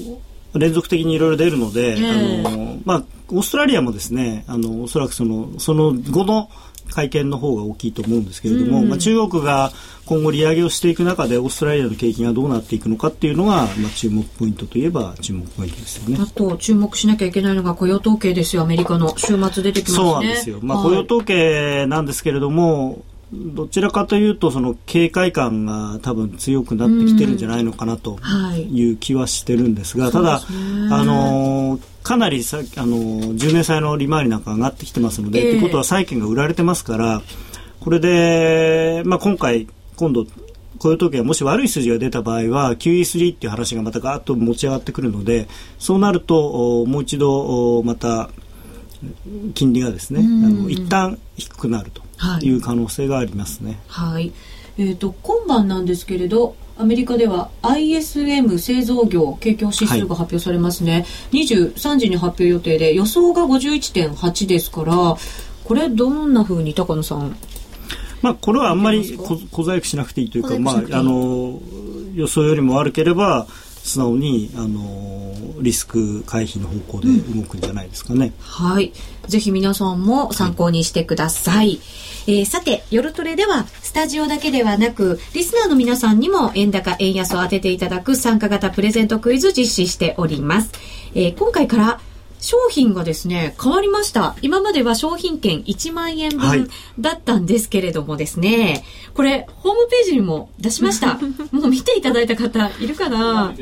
連続的にいろいろ出るので、えー、あのまあオーストラリアもですね、あの、おそらくその、その後の会見の方が大きいと思うんですけれども、うん、まあ、中国が今後利上げをしていく中でオーストラリアの景気がどうなっていくのかっていうのが、まあ、注目ポイントといえば注目ポイントですよね。あと注目しなきゃいけないのが雇用統計ですよアメリカの週末出てきますね。そうなんですよ。まあ、雇用統計なんですけれども、どちらかというとその警戒感が多分強くなってきてるんじゃないのかなとい。う気はしてるんですが、ただ、あのかなりさあの10年債の利回りなんか上がってきてますので、えー、ということは債券が売られてますからこれで、まあ、今回今度雇用統計がもし悪い数字が出た場合は QE3 っていう話がまたガーッと持ち上がってくるのでそうなるともう一度また金利がですね、あの一旦低くなるという可能性がありますね。はい、はい、えっ、ー、と今晩なんですけれどアメリカでは ISM 製造業景況指数が発表されますね、はい、23時に発表予定で予想が51.8ですからこれどんなふうに高野さんまあ、これはあんまり小細工しなくていいというか、まあ、あの予想よりも悪ければ素直にあのリスク回避の方向で動くんじゃないですかね。うん、はい。ぜひ皆さんも参考にしてください。はい、えー、さて、夜トレでは、スタジオだけではなく、リスナーの皆さんにも円高、円安を当てていただく参加型プレゼントクイズ実施しております。えー、今回から商品がですね、変わりました。今までは商品券1万円分だったんですけれどもですね、はい、これ、ホームページにも出しました。もう見ていただいた方いるかな？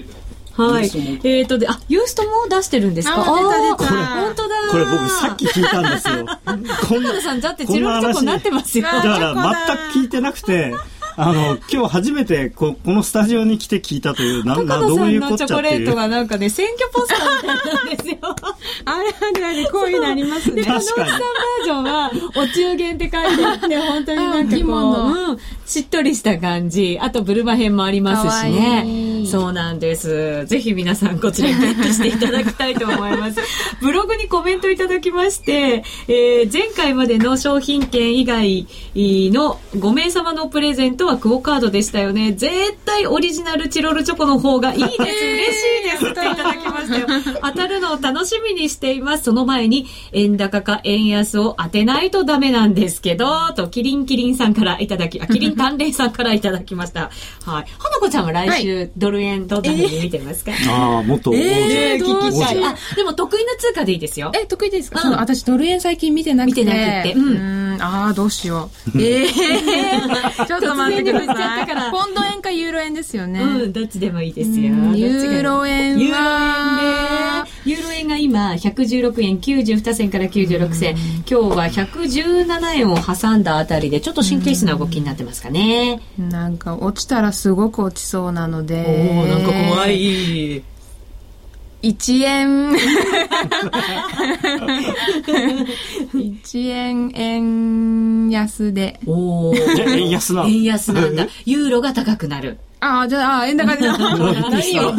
はい。えっ、ー、とで、あ、ユーストも出してるんですか？ああ、出た出た。本当だ。これ僕さっき聞いたんですよ。こんな、さん、だってチロルチョコになってますよ。だから全く聞いてなくて、あの、今日初めてこ、このスタジオに来て聞いたという、な、な、どういうこっちゃっていう。チョコレートがなんかね、選挙ポスターみたいなんですよ。あれあれあれ、こういうのありますね。確かに。さんバージョンは、お中元って書いてあって、本当になんかこう、うん、しっとりした感じ。あと、ブルマ編もありますしね。そうなんです。ぜひ皆さんこちらにゲットしていただきたいと思います。ブログにコメントいただきまして、えー、前回までの商品券以外の5名様のプレゼントはクオカードでしたよね。絶対オリジナルチロルチョコの方がいいです。嬉しいですといただきましたよ。当たるのを楽しみにしています。その前に、円高か円安を当てないとダメなんですけど、と、キリンキリンさんからいただき、あ、キリン丹霊さんからいただきました。はい。花子ちゃんは来週、はい、ドル円どんなふうに見てますか、えー、ああ、もっと、えー、聞きたい。あ、でも得意な通貨でいいですよ。え、得意ですか、うん、私ドル円最近見てなくて。見てなくて。うん。ああ、どうしよう。ええー、ちょっと待ってください。ポンド円かユーロ円ですよね。うん、どっちでもいいですよ。ユーロ円は。ユーロ円が今、116円92銭から96銭。今日は117円を挟んだあたりで、ちょっと神経質な動きになってますかね。なんか、落ちたらすごく落ちそうなので。おおなんか怖い。1円1円円安で。おお。円安な円安なんだ。ユーロが高くなる。ああ、じゃあ、あ円高で。何を、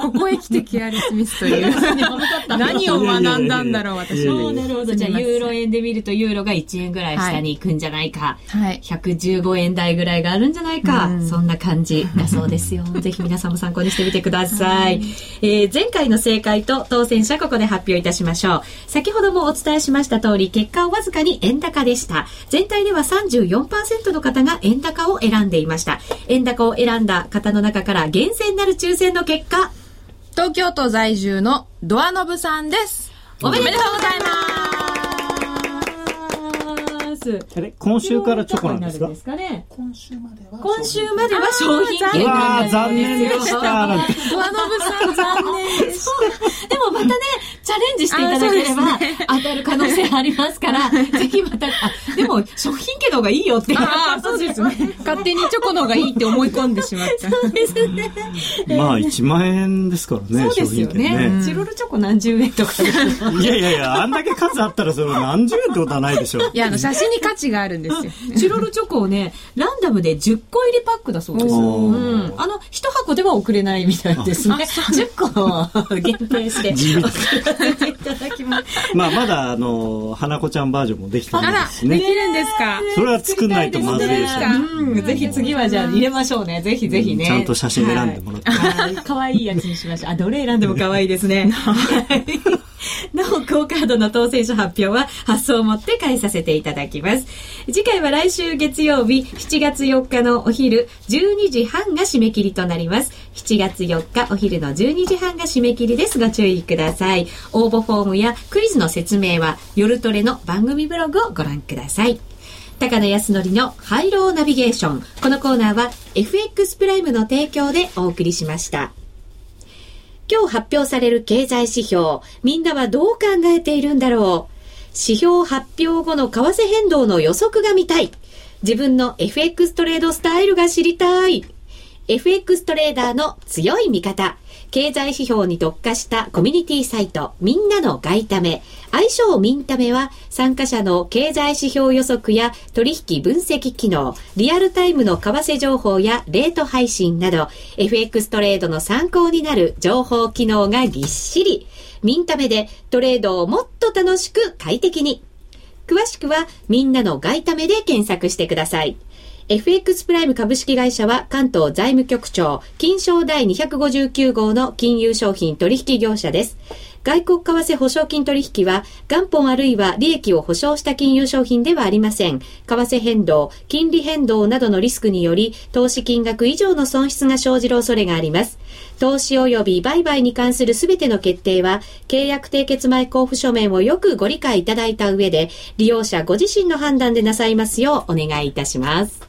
ここへ来てケアレスミスという。何を学んだんだろう、私は。なるほど。じゃあ、ユーロ円で見ると、ユーロが1円ぐらい下に行くんじゃないか。はい。115円台ぐらいがあるんじゃないか。そんな感じだそうですよ。ぜひ皆さんも参考にしてみてください。えー、前回の正解と当選者、ここで発表いたしましょう。先ほどもお伝えしました通り、結果はわずかに円高でした。全体では34%の方が円高を選んでいました。円高を選んだ方の中から厳選なる抽選の結果、東京都在住のドアノブさんです。おめでとうございますます。あれ今週からチョコなんですか？ですかね？今週までは。今週までは商品券なんです。残念でした。ドアノブさん残念でした。でもまたね、チャレンジしていただければ、当たる可能性ありますから、ぜひまた、あ、でも商品券の方がいいよって。ああ、そうですね。勝手にチョコの方がいいって思い込んでしまった。そうですね。まあ、1万円ですからね、そうですよね。チロルチョコ何十円とか。いやいやいや、あんだけ数あったらそれ何十円ってことはないでしょ。いや、あの、写真に価値があるんですよ。チロルチョコをね、ランダムで10個入りパックだそうです。うん。あの、一箱では送れないみたいですね。10個限定して。送らせていただきます。まあ、まだ、あの、花子ちゃんバージョンもできてないですね。できるんですかそれは作んないとまずいでしょう。うん。ぜひ次はじゃあ入れましょうね。ぜひぜひね。ちゃんと写真選んでもらって。可愛いやつにしましょう。あ、どれ選んでも可愛いですね。なお、クオカードの当選者発表は発送をもって返させていただきます。ます次回は来週月曜日7月4日のお昼12時半が締め切りとなります。7月4日お昼の12時半が締め切りです。ご注意ください。応募フォームやクイズの説明は夜トレの番組ブログをご覧ください。高野康則のハイローナビゲーション。このコーナーは FX プライムの提供でお送りしました。今日発表される経済指標、みんなはどう考えているんだろう？指標発表後の為替変動の予測が見たい。自分の FX トレードスタイルが知りたい。FX トレーダーの強い味方。経済指標に特化したコミュニティサイト、みんなの外為。愛称ミンタメは、参加者の経済指標予測や取引分析機能、リアルタイムの為替情報やレート配信など、FX トレードの参考になる情報機能がぎっしり。ミンタメでトレードをもっと楽しく快適に。詳しくは、みんなの外為で検索してください。FX プライム株式会社は関東財務局長、金賞第259号の金融商品取引業者です。外国為替保証金取引は元本あるいは利益を保証した金融商品ではありません。為替変動、金利変動などのリスクにより投資金額以上の損失が生じる恐れがあります。投資及び売買に関するすべての決定は契約締結前交付書面をよくご理解いただいた上で利用者ご自身の判断でなさいますようお願いいたします。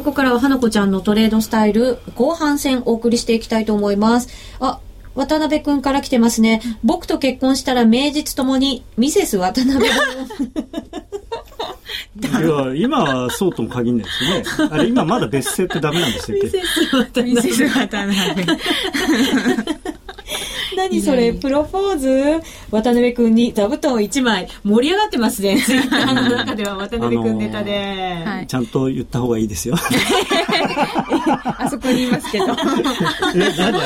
からは花子ちゃんのトレードスタイル後半戦お送りしていきたいと思います。あ、渡辺くんから来てますね。僕と結婚したら名実ともにミセス渡辺いや、今はそうとも限らないですよね。あれ、今まだ別姓ってダメなんですよ。ミセス渡辺。ミセス渡辺。何それ、プロポーズ？渡辺君に座布団1枚盛り上がってますね。ツイッターの中では渡辺君ネタで、はい、ちゃんと言った方がいいですよ。あそこにいますけど。え、何あ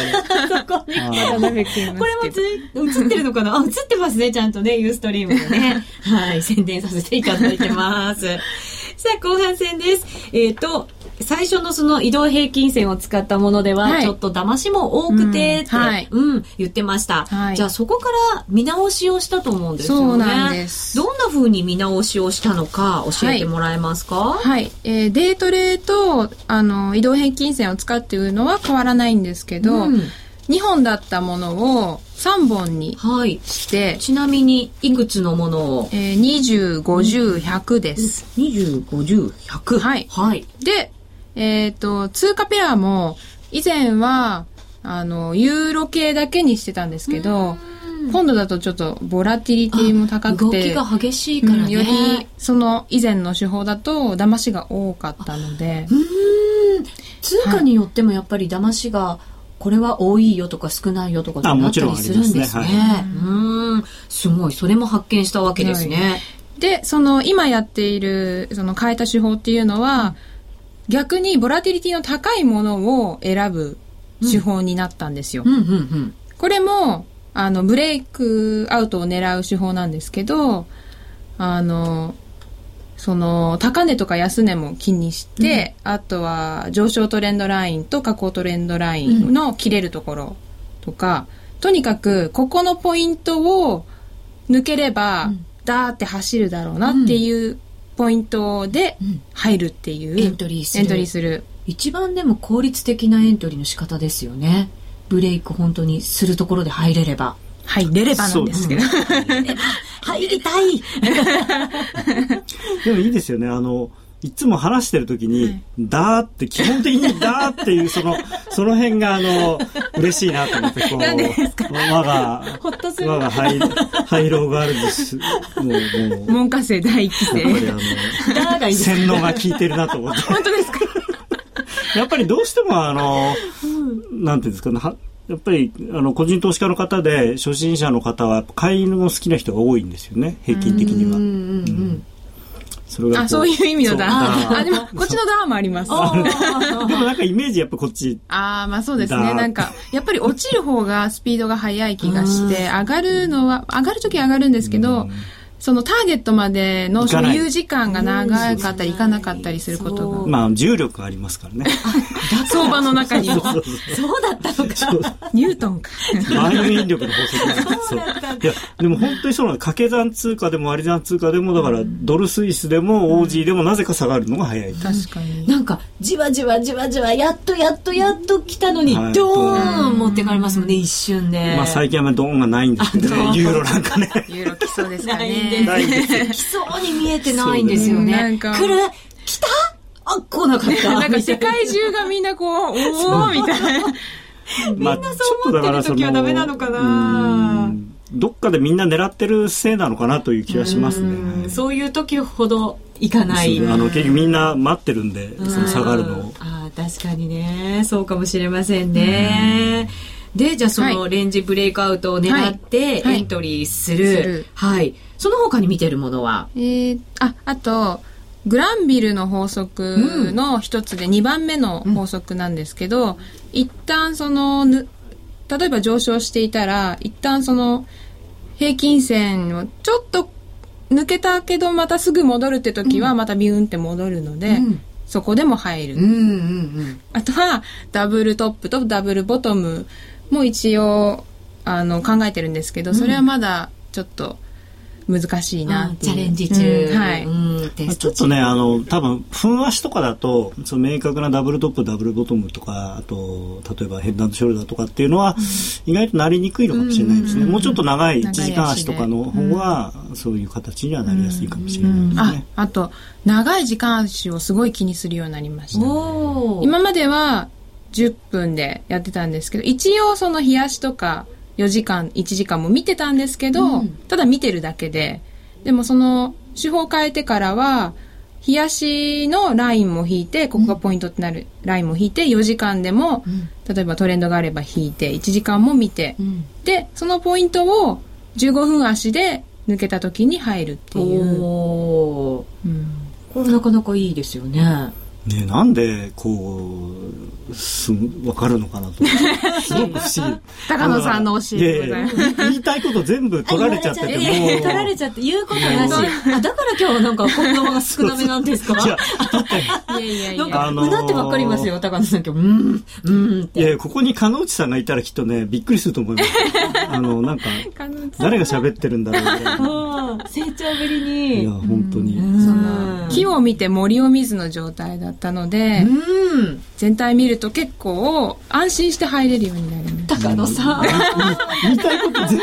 そこに。渡辺君これもつ映ってるのかな？あ、映ってますね、ちゃんとね、ユーストリームでね。はい、宣伝させていただいてます。さあ、後半戦です。えっ、ー、と、最初のその移動平均線を使ったものでは、ちょっと騙しも多くてって、うん、はい、うん、言ってました、はい、じゃあそこから見直しをしたと思うんですよね。そうなんです。どんな風に見直しをしたのか教えてもらえますか？はい、はい、えー、デートレと、あの、移動平均線を使っているのは変わらないんですけど、うん2本だったものを3本にして、はい、ちなみにいくつのものを、えー、20、50、100です。20、50、100。はい。はい。で、えっ、ー、と、通貨ペアも、以前は、あの、ユーロ系だけにしてたんですけど、今度だとちょっとボラティリティも高くて動きが激しいからね、うん、よりその以前の手法だと騙しが多かったので。うん。通貨によってもやっぱり騙しが、これは多いよとか少ないよとかなったりするんですね。すね。はい、うん。すごい。それも発見したわけですね。はい、でその今やっているその変えた手法っていうのは、うん逆にボラティリティの高いものを選ぶ手法になったんですよ。これも、あの、ブレイクアウトを狙う手法なんですけど、あの、その、高値とか安値も気にして、うん、あとは上昇トレンドラインと下降トレンドラインの切れるところとか、うん、とにかく、ここのポイントを抜ければ、うん、ダーって走るだろうなっていうポイントで入るっていう、エントリーする。エントリーする。一番でも効率的なエントリーの仕方ですよね。ブレイク本当にするところで入れれば。入れればなんですけど。入りたい でもいいですよね。あの、いつも話してる時に、はい、だーって、基本的にだーっていう、その、その辺が、あの、嬉しいなと思って、こう、我が、我がハイ、ハイローガールズス、もう、もう。文科生第一期生。やっぱりあの、洗脳が効いてるなと思って。本当ですか？やっぱりどうしても、あの、うん、なんていうんですかね、やっぱりあの個人投資家の方で初心者の方は飼い犬の好きな人が多いんですよね平均的には。うんうんうんそれがあ、そういう意味のダー。あ、でも、こっちのダーもあります。でもなんかイメージやっぱこっち。ああ、まあそうですね。なんか、やっぱり落ちる方がスピードが速い気がして、上がるのは、上がるとき上がるんですけど、そのターゲットまでの所有時間が長かったりいかなかかったりすることが。まあ、重力がありますからね。相場の中にも。そうだったのか。ニュートンか。万有引力の法則そういや、でも本当にそうなの。掛け算通貨でも割り算通貨でも、だから、ドルスイスでもオージーでもなぜか下がるのが早い。確かに。なんか、じわじわじわじわ、やっとやっとやっと来たのに、ドーン持ってかれますもんね、一瞬で。まあ、最近はドーンがないんですけどね、ユーロなんかね。ユーロ来そうですかね。ないんです。来そうに見えてないんですよね。なんか来る？来た？あ、来なかった？なんか世界中がみんなこう、おおみたいな。みんなそう思ってる時はダメなのかなどっかでみんな狙ってるせいなのかなという気がしますね。そういう時ほどいかない。あの、結局みんな待ってるんで、その下がるのを。ああ、確かにね。そうかもしれませんね。で、じゃあそのレンジブレイクアウトを狙ってエントリーする。はい。その他に見てるものは？えー、あ、あと、グランビルの法則の一つで2番目の法則なんですけど、うん、一旦その、例えば上昇していたら、一旦その平均線をちょっと抜けたけどまたすぐ戻るって時はまたビューンって戻るので、うん、そこでも入る、うんうんうん、あとはダブルトップとダブルボトムも一応あの考えてるんですけど、それはまだちょっと難しいなチャレンジ中、うん、はい、うん、ちょっとねあの多分分足とかだとその明確なダブルトップダブルボトムとかあと例えばヘッドショルダーとかっていうのは、意外となりにくいのかもしれないですね、もうちょっと長い1時間足とかの方は、そういう形にはなりやすいかもしれないですね、ああと長い時間足をすごい気にするようになりました。今までは10分でやってたんですけど一応その冷やしとか4時間1時間も見てたんですけど、うん、ただ見てるだけででもその手法変えてからは冷やしのラインも引いてここがポイントってなるラインも引いて4時間でも、うん、例えばトレンドがあれば引いて1時間も見て、うん、でそのポイントを15分足で抜けた時に入るっていう。おうん、これなかなかいいですよね。ね、なんでこうす分かるのかなと。すごく不思議。高野さんの教えでございます。言いたいこと全部取られちゃってても取られちゃって言うことなし。あだから今日なんか言葉が少なめなんですか？いやいやいやいや。なんかうなってばっかりいますよ高野さん今日。うんうんって。いやここに鹿内さんがいたらきっとねびっくりすると思います。あのなんか誰が喋ってるんだろうみたいな成長ぶりに。いや本当に。木を見て森を見ずの状態だったので、うん、全体見ると結構安心して入れるようになりま高野さん。言いたいこと全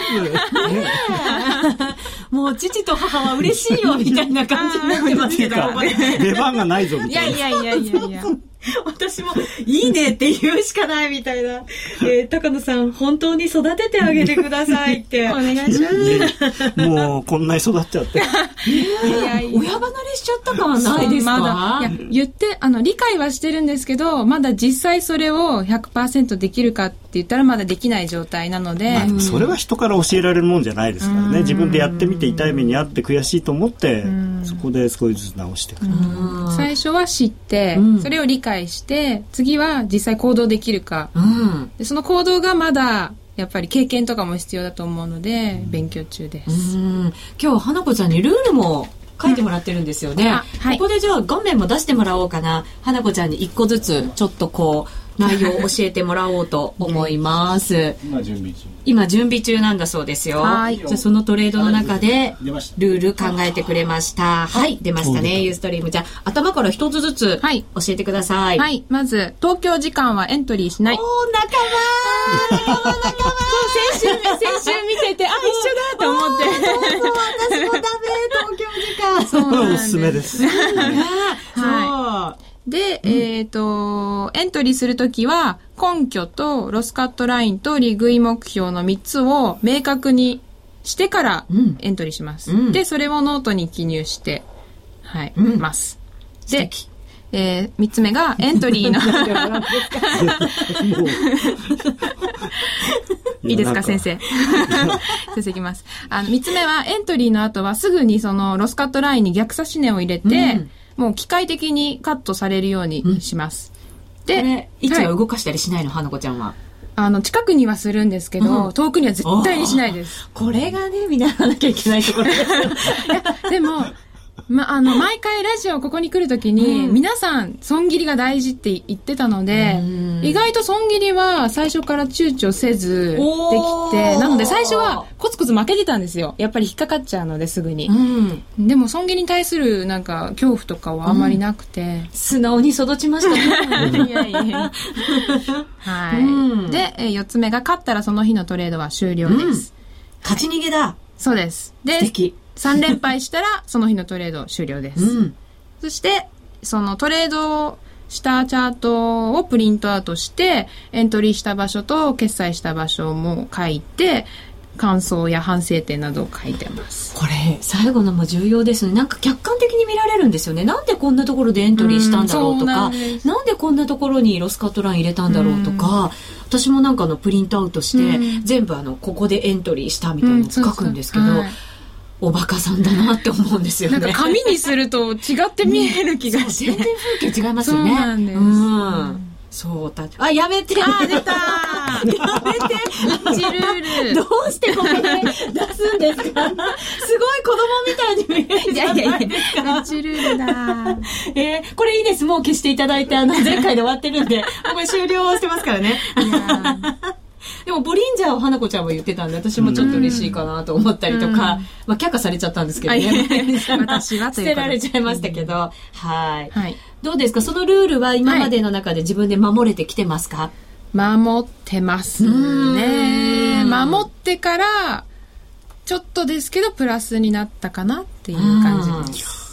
部、もう父と母は嬉しいよみたいな感じになってますけど 出番がないぞみたいな。いやいやいやいやいや 私も、いいねって言うしかないみたいな。えー、高野さん、本当に育ててあげてくださいって。お願いします。もう、こんなに育っちゃって。いやいや親離れしちゃった感はないですかまだ、いや、言って、あの、理解はしてるんですけど、まだ実際それを100%できるかって言ったらまだできない状態なので。まあ、それは人から教えられるもんじゃないですからね。自分でやってみて痛い目にあって悔しいと思って、そこで少しずつ直していく。最初は知って、それを理解解して次は実際行動できるか、うん、でその行動がまだやっぱり経験とかも必要だと思うので、うん、勉強中です。今日花子ちゃんにルールも書いてもらってるんですよね。はい、ここでじゃあ画面も出してもらおうかな。花子ちゃんに一個ずつちょっとこう内容を教えてもらおうと思います。今準備中。今準備中なんだそうですよ。はい。じゃあそのトレードの中でルール考えてくれました。はい、出ましたね、ユーストリーム。じゃあ頭から一つずつ教えてください。はい、まず東京時間はエントリーしない。お仲間仲間仲間 先週、先週見てて、あ、一緒だと思って。そうそう、私もダメ、東京時間。そうなんです。おすすめです。はい。で、うん、えっ、ー、と、エントリーするときは、根拠とロスカットラインと利食い目標の3つを明確にしてからエントリーします。うん、で、それをノートに記入して、はい、うん、ます。で、えー、3つ目がエントリーの いいですか、先生。先生いきます。あの、三つ目は、エントリーの後はすぐにその、ロスカットラインに逆差し根を入れて、うんもう機械的にカットされるようにします。うん、で、位置は動かしたりしないの、花子ちゃんは。あの、近くにはするんですけど、うん、遠くには絶対にしないです。これがね、見習わなきゃいけないところですよ。いや、でも、ま、あの、毎回ラジオここに来るときに、うん、皆さん、損切りが大事って言ってたので、意外と損切りは最初から躊躇せずできて、なので最初はコツコツ負けてたんですよ。やっぱり引っかかっちゃうのですぐに。うん、でも損切りに対するなんか恐怖とかはあまりなくて。うん、素直に育ちましたね。いやいや はい。で、え4つ目が勝ったらその日のトレードは終了です。勝ち逃げだ。そうです。で。3連敗したら、その日のトレード終了です。うん、そして、そのトレードしたチャートをプリントアウトして、エントリーした場所と決済した場所も書いて、感想や反省点などを書いてます。これ、最後のも重要ですね。なんか客観的に見られるんですよね。なんでこんなところでエントリーしたんだろうとか、うん、なんでこんなところにロスカットライン入れたんだろうとか、うん、私もなんかのプリントアウトして、うん、全部あの、ここでエントリーしたみたいなの書くんですけど、そうそうはいおバカさんだなって思うんですよね。なんか紙にすると違って見える気がして。全然風景違いますよね。そうなんです。うんそうだ。あ、やめて。あ、出たやめて。1ルール。どうしてここで出すんですか？すごい子供みたいに見えるじゃないですか。1ルールだ。えー、これいいです。もう消していただいて、あの、前回で終わってるんで、これ終了してますからね。でもボリンジャーを花子ちゃんも言ってたんで私もちょっと嬉しいかなと思ったりとか、うん、まあ却下されちゃったんですけどね。私は 捨てられちゃいましたけど、はい、はい、どうですか？そのルールは今までの中で自分で守れてきてますか、守ってますね。守ってからちょっとですけどプラスになったかなっていう感じです。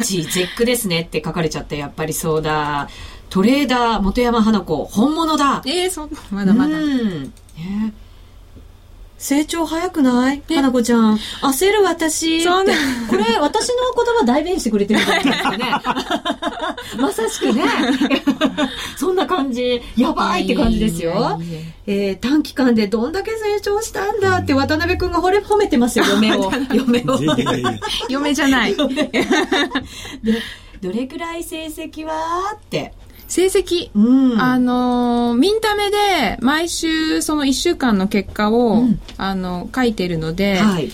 うち絶句ですねって書かれちゃってやっぱりそうだトレーダー本山花子本物だええー、そまだまだ、うん、え成長早くない？花子ちゃん。焦る私。そうね。これ、私の言葉代弁してくれてるんですかね。まさしくね。そんな感じ。やばいって感じですよ。えー、短期間でどんだけ成長したんだって渡辺くんが惚れ褒めてますよ、嫁を。嫁を。嫁じゃない。で、どれくらい成績は？って。成績、うん、あの、ミンタメで毎週その1週間の結果を、うん、あの、書いてるので、はい、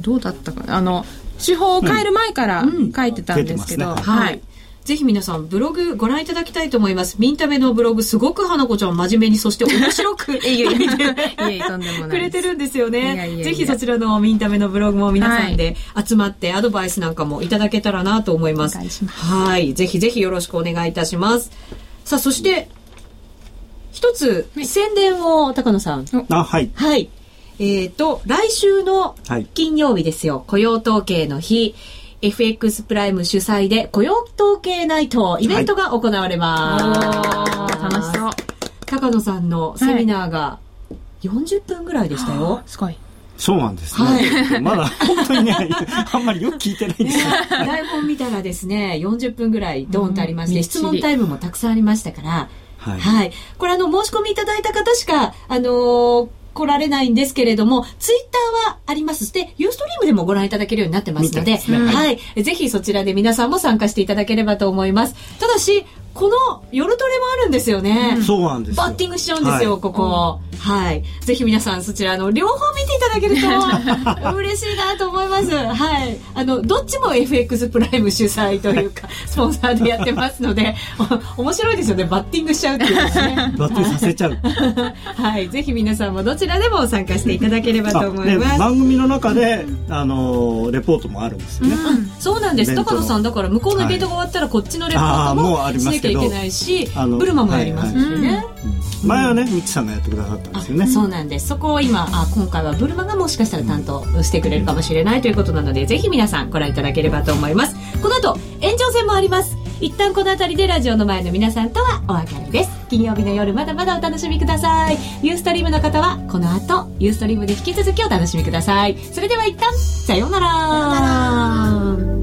どうだったかな？あの、手法を変える前から書いてたんですけど、ね、はい。ぜひ皆さんブログご覧いただきたいと思います。ミンタメのブログすごく花子ちゃん真面目にそして面白くい いえいくれてるんですよね。ぜひそちらのミンタメのブログも皆さんで集まってアドバイスなんかもいただけたらなと思います。はい。ぜひぜひよろしくお願いいたします。さあ、そして、一つ、宣伝を、高野さん。あ、はい。はい。えっ、ー、と、来週の金曜日ですよ。はい、雇用統計の日。FX プライム主催で雇用統計ナイトイベントが行われます。はい、楽しそう。高野さんのセミナーが40分ぐらいでしたよ。すごい。そうなんですね。はい、まだ本当にね、あんまりよく聞いてないんですよ。台本見たらですね、40分ぐらいドーンとありまして、質問タイムもたくさんありましたから、はい。はい、これあの、申し込みいただいた方しか、あのー来られないんですけれども、ツイッターはあります。で、ユーストリームでもご覧いただけるようになってますので、でね、はい。ぜひそちらで皆さんも参加していただければと思います。ただし、この夜トレもあるんですよね。うん、そうなんですバッティングしちゃうんですよ、はい、ここ。はい。ぜひ皆さんそちらの両方見ていただけると 嬉しいなと思います。はい。あの、どっちも FX プライム主催というか、スポンサーでやってますので、面白いですよね。バッティングしちゃうっていうですね。バッティングさせちゃう。はい。ぜひ皆さんもどちらでも参加していただければと思います。番組の中で、あの、レポートもあるんですよね。うん、そうなんです。高野さん、だから向こうのイベントが終わったらこっちのレポートもしなきゃいけないし、ブルマもやりますしね。前はね、みちさんがやってくださったんですよね。そうなんです。そこを今、あ今回はブルマがもしかしたら担当してくれるかもしれないということなので、ぜひ皆さんご覧いただければと思います。この後、延長戦もあります。一旦この辺りでラジオの前の皆さんとはお別れです。金曜日の夜まだまだお楽しみください。ユーストリームの方はこの後、ユーストリームで引き続きお楽しみください。それでは一旦、さようなら。さようなら。